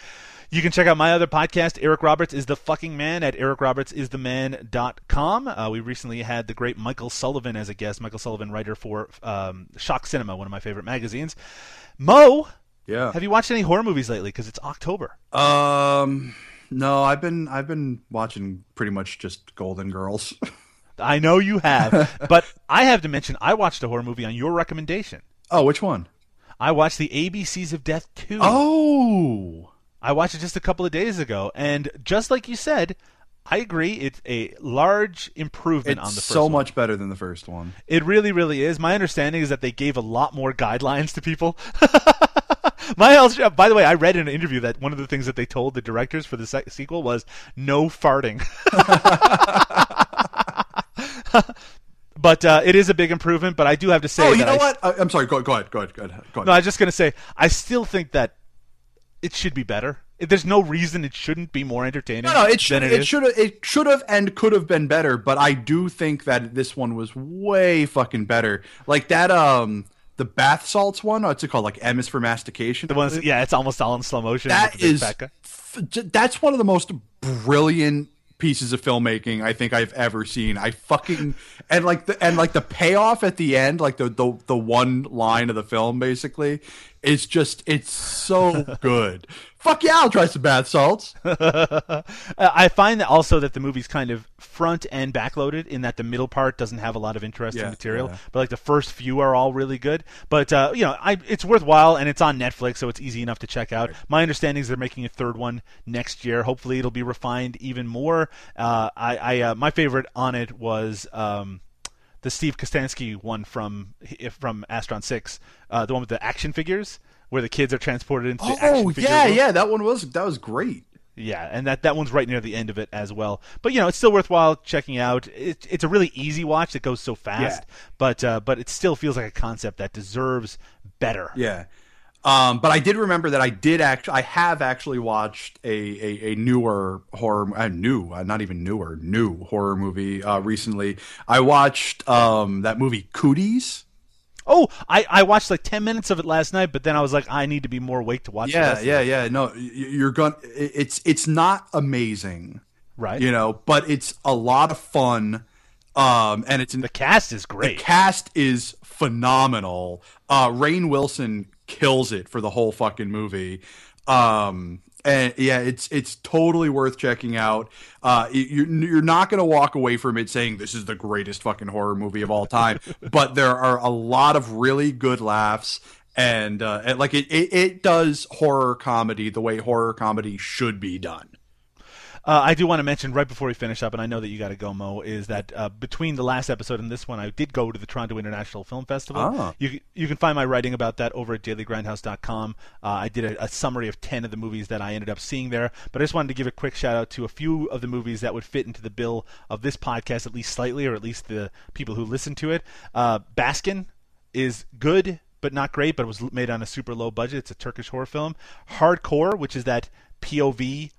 You can check out my other podcast, Eric Roberts is the fucking man at ericrobertsistheman.com. Uh, we recently had the great Michael Sullivan as a guest. Michael Sullivan, writer for um, Shock Cinema, one of my favorite magazines. Mo, Yeah. have you watched any horror movies lately? Because it's October. Um, no, I've been I've been watching pretty much just Golden Girls. I know you have, but I have to mention I watched a horror movie on your recommendation. Oh, which one? I watched the ABCs of Death 2. Oh, I watched it just a couple of days ago, and just like you said, I agree. It's a large improvement it's on the first so one. much better than the first one. It really, really is. My understanding is that they gave a lot more guidelines to people. My else, uh, by the way, I read in an interview that one of the things that they told the directors for the sec- sequel was no farting. but uh, it is a big improvement. But I do have to say, oh, you know I- what? I, I'm sorry. Go, go ahead. Go ahead. Go ahead. Go ahead. No, I was just gonna say I still think that it should be better. There's no reason it shouldn't be more entertaining. No, no, it should than it, is. should have it should have and could have been better, but I do think that this one was way fucking better. Like that um the bath salts one, what's it called? Like M is for mastication. The ones, yeah, it's almost all in slow motion. That with the big is f- that's one of the most brilliant pieces of filmmaking I think I've ever seen. I fucking and like the and like the payoff at the end, like the the the one line of the film basically, is just it's so good. Fuck yeah, I'll try some bath salts. I find that also that the movie's kind of front and backloaded in that the middle part doesn't have a lot of interesting Yeah, material, yeah. but like the first few are all really good. But uh, you know, I, it's worthwhile and it's on Netflix, so it's easy enough to check out. My understanding is they're making a third one next year. Hopefully, it'll be refined even more. Uh, I, I uh, my favorite on it was. Um, the Steve Kostanski one from from Astron Six, uh, the one with the action figures, where the kids are transported into the action Oh figure yeah, world. yeah, that one was that was great. Yeah, and that, that one's right near the end of it as well. But you know, it's still worthwhile checking out. It, it's a really easy watch that goes so fast, Yeah. but uh, but it still feels like a concept that deserves better. Yeah. Um, but I did remember that I did actually, I have actually watched a a, a newer horror, uh, new, uh, not even newer, new horror movie uh, recently. I watched um, that movie Cooties. Oh, I, I watched like ten minutes of it last night, but then I was like, I need to be more awake to watch. Yeah, yeah, yeah. No, you're going. to It's it's not amazing, Right. You know, but it's a lot of fun. Um, and it's the cast is great. The cast is phenomenal. Uh, Rainn Wilson kills it for the whole fucking movie. Um, and yeah, it's it's totally worth checking out. Uh, you- you're you're not gonna walk away from it saying this is the greatest fucking horror movie of all time, but there are a lot of really good laughs. And, uh, like it, it, it does horror comedy the way horror comedy should be done. Uh, I do want to mention right before we finish up, and I know that you got to go, Mo, is that uh, between the last episode and this one, I did go to the Toronto International Film Festival. Ah. You you can find my writing about that over at dailygrindhouse.com. Uh, I did a, a summary of 10 of the movies that I ended up seeing there, but I just wanted to give a quick shout out to a few of the movies that would fit into the bill of this podcast, at least slightly, or at least the people who listen to it. Uh, Baskin is good but not great, but it was made on a super low budget. It's a Turkish horror film. Hardcore, which is that POV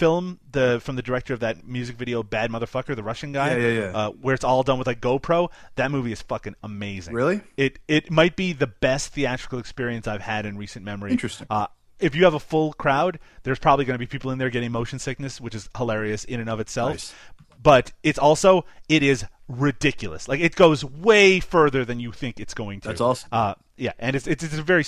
film the from the director of that music video Bad Motherfucker, the Russian guy. Yeah, yeah, yeah. Uh, where it's all done with like GoPro. That movie is fucking amazing. Really? It it might be the best theatrical experience I've had in recent memory. Interesting. Uh, if you have a full crowd, there's probably going to be people in there getting motion sickness, which is hilarious in and of itself. Nice. But it's also it is ridiculous. Like it goes way further than you think it's going to. That's awesome. Uh, yeah, and it's, it's it's a very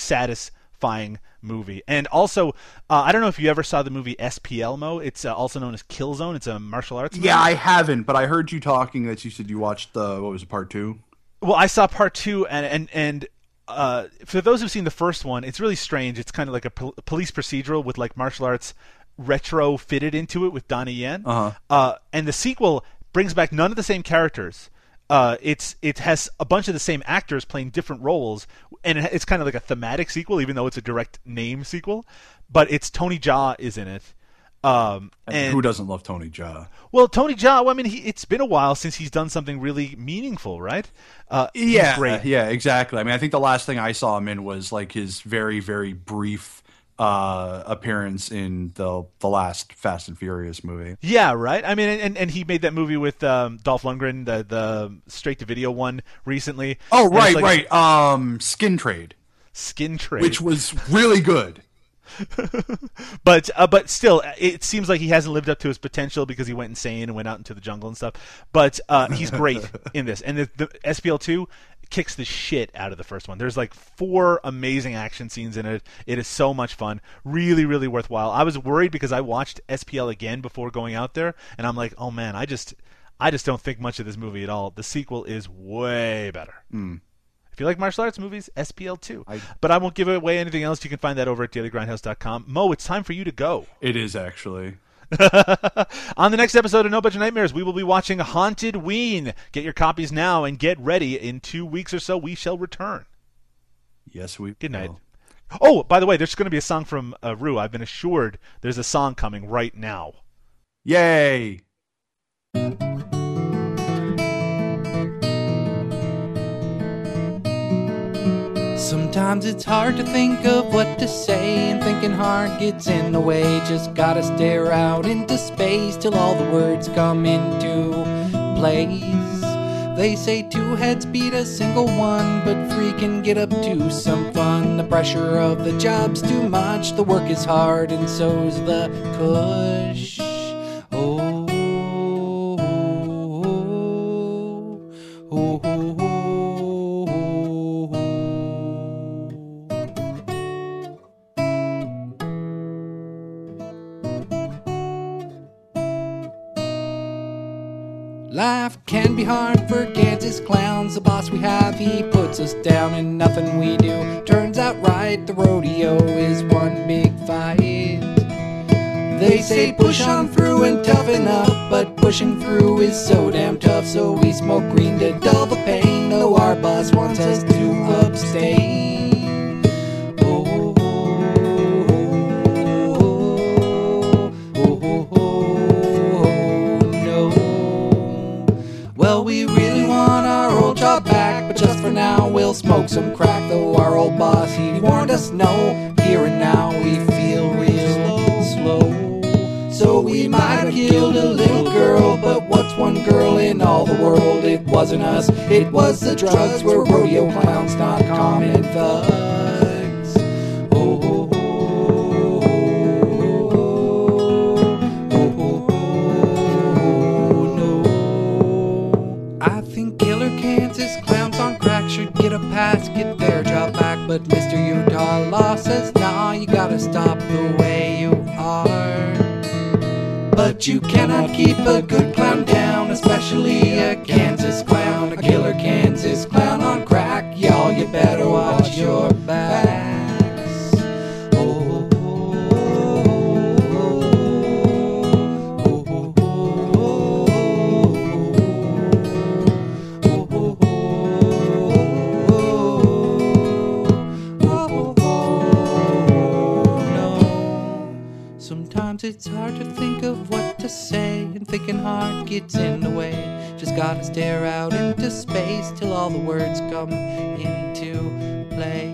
satisfying movie. And also, uh, I don't know if you ever saw the movie SPLMO. It's uh, also known as Killzone. It's a martial arts. movie. Yeah, I haven't, but I heard you talking that you said you watched the what was it, part two? Well, I saw part two, and and and uh, for those who've seen the first one, it's really strange. It's kind of like a pol- police procedural with like martial arts retro fitted into it with Donnie Yen. Uh-huh. Uh, and the sequel brings back none of the same characters. Uh, it's it has a bunch of the same actors playing different roles, and it's kind of like a thematic sequel, even though it's a direct name sequel. But it's Tony Jaa is in it. Um, and Who doesn't love Tony Jaa? well, Tony Jaa. Well, I mean, he, it's been a while since he's done something really meaningful, right? Uh, Yeah, great. yeah, exactly. I mean, I think the last thing I saw him in was like his very, very brief uh, appearance in the the last Fast and Furious movie. Yeah, right. I mean, and, and he made that movie with um, Dolph Lundgren, the the straight to video one recently. Oh, right, like right. Um, Skin Trade, Skin trade, which was really good. but uh, but still, it seems like he hasn't lived up to his potential because he went insane and went out into the jungle and stuff. But uh, he's great in this, and the, the SPL two kicks the shit out of the first one. There's like four amazing action scenes in it. It is so much fun, really, really worthwhile. I was worried because I watched SPL again before going out there, and I'm like, oh man, I just. I just don't think much of this movie at all. The sequel is way better. Hmm. If you like martial arts movies, SPL 2. But I won't give away anything else. You can find that over at dailygrindhouse.com. Mo, it's time for you to go. It is actually. On the next episode of No Budget Nightmares, we will be watching Hauntedween. Get your copies now and get ready. In two weeks or so, we shall return. Yes, we. Good night. will. Oh, by the way, there's going to be a song from uh, Rue. I've been assured there's a song coming right now. Yay! Sometimes it's hard to think of what to say, and thinking hard gets in the way. Just gotta stare out into space till all the words come into place. They say two heads beat a single one, but three can get up to some fun. The pressure of the job's too much, the work is hard, and so's the cush. Oh, oh, oh, oh. oh, oh, oh. Life can be hard for Kansas clowns. The boss we have, he puts us down, and nothing we do turns out right. The rodeo is one big fight. They say push on through and toughen up, but pushing through is so damn tough. So we smoke green to dull the pain, though our boss wants us to abstain. Now we'll smoke some crack. Though our old boss he warned us no. Here and now we feel real slow. So we might have killed a little girl, but what's one girl in all the world? It wasn't us, it was the drugs. We're rodeo clowns, not common thugs. Get their job back. But Mr. Utah Law says, nah, you gotta stop the way you are. But you cannot keep a good clown down, especially a Kansas clown, a killer Kansas clown on Sometimes it's hard to think of what to say, and thinking hard gets in the way. Just gotta stare out into space till all the words come into play.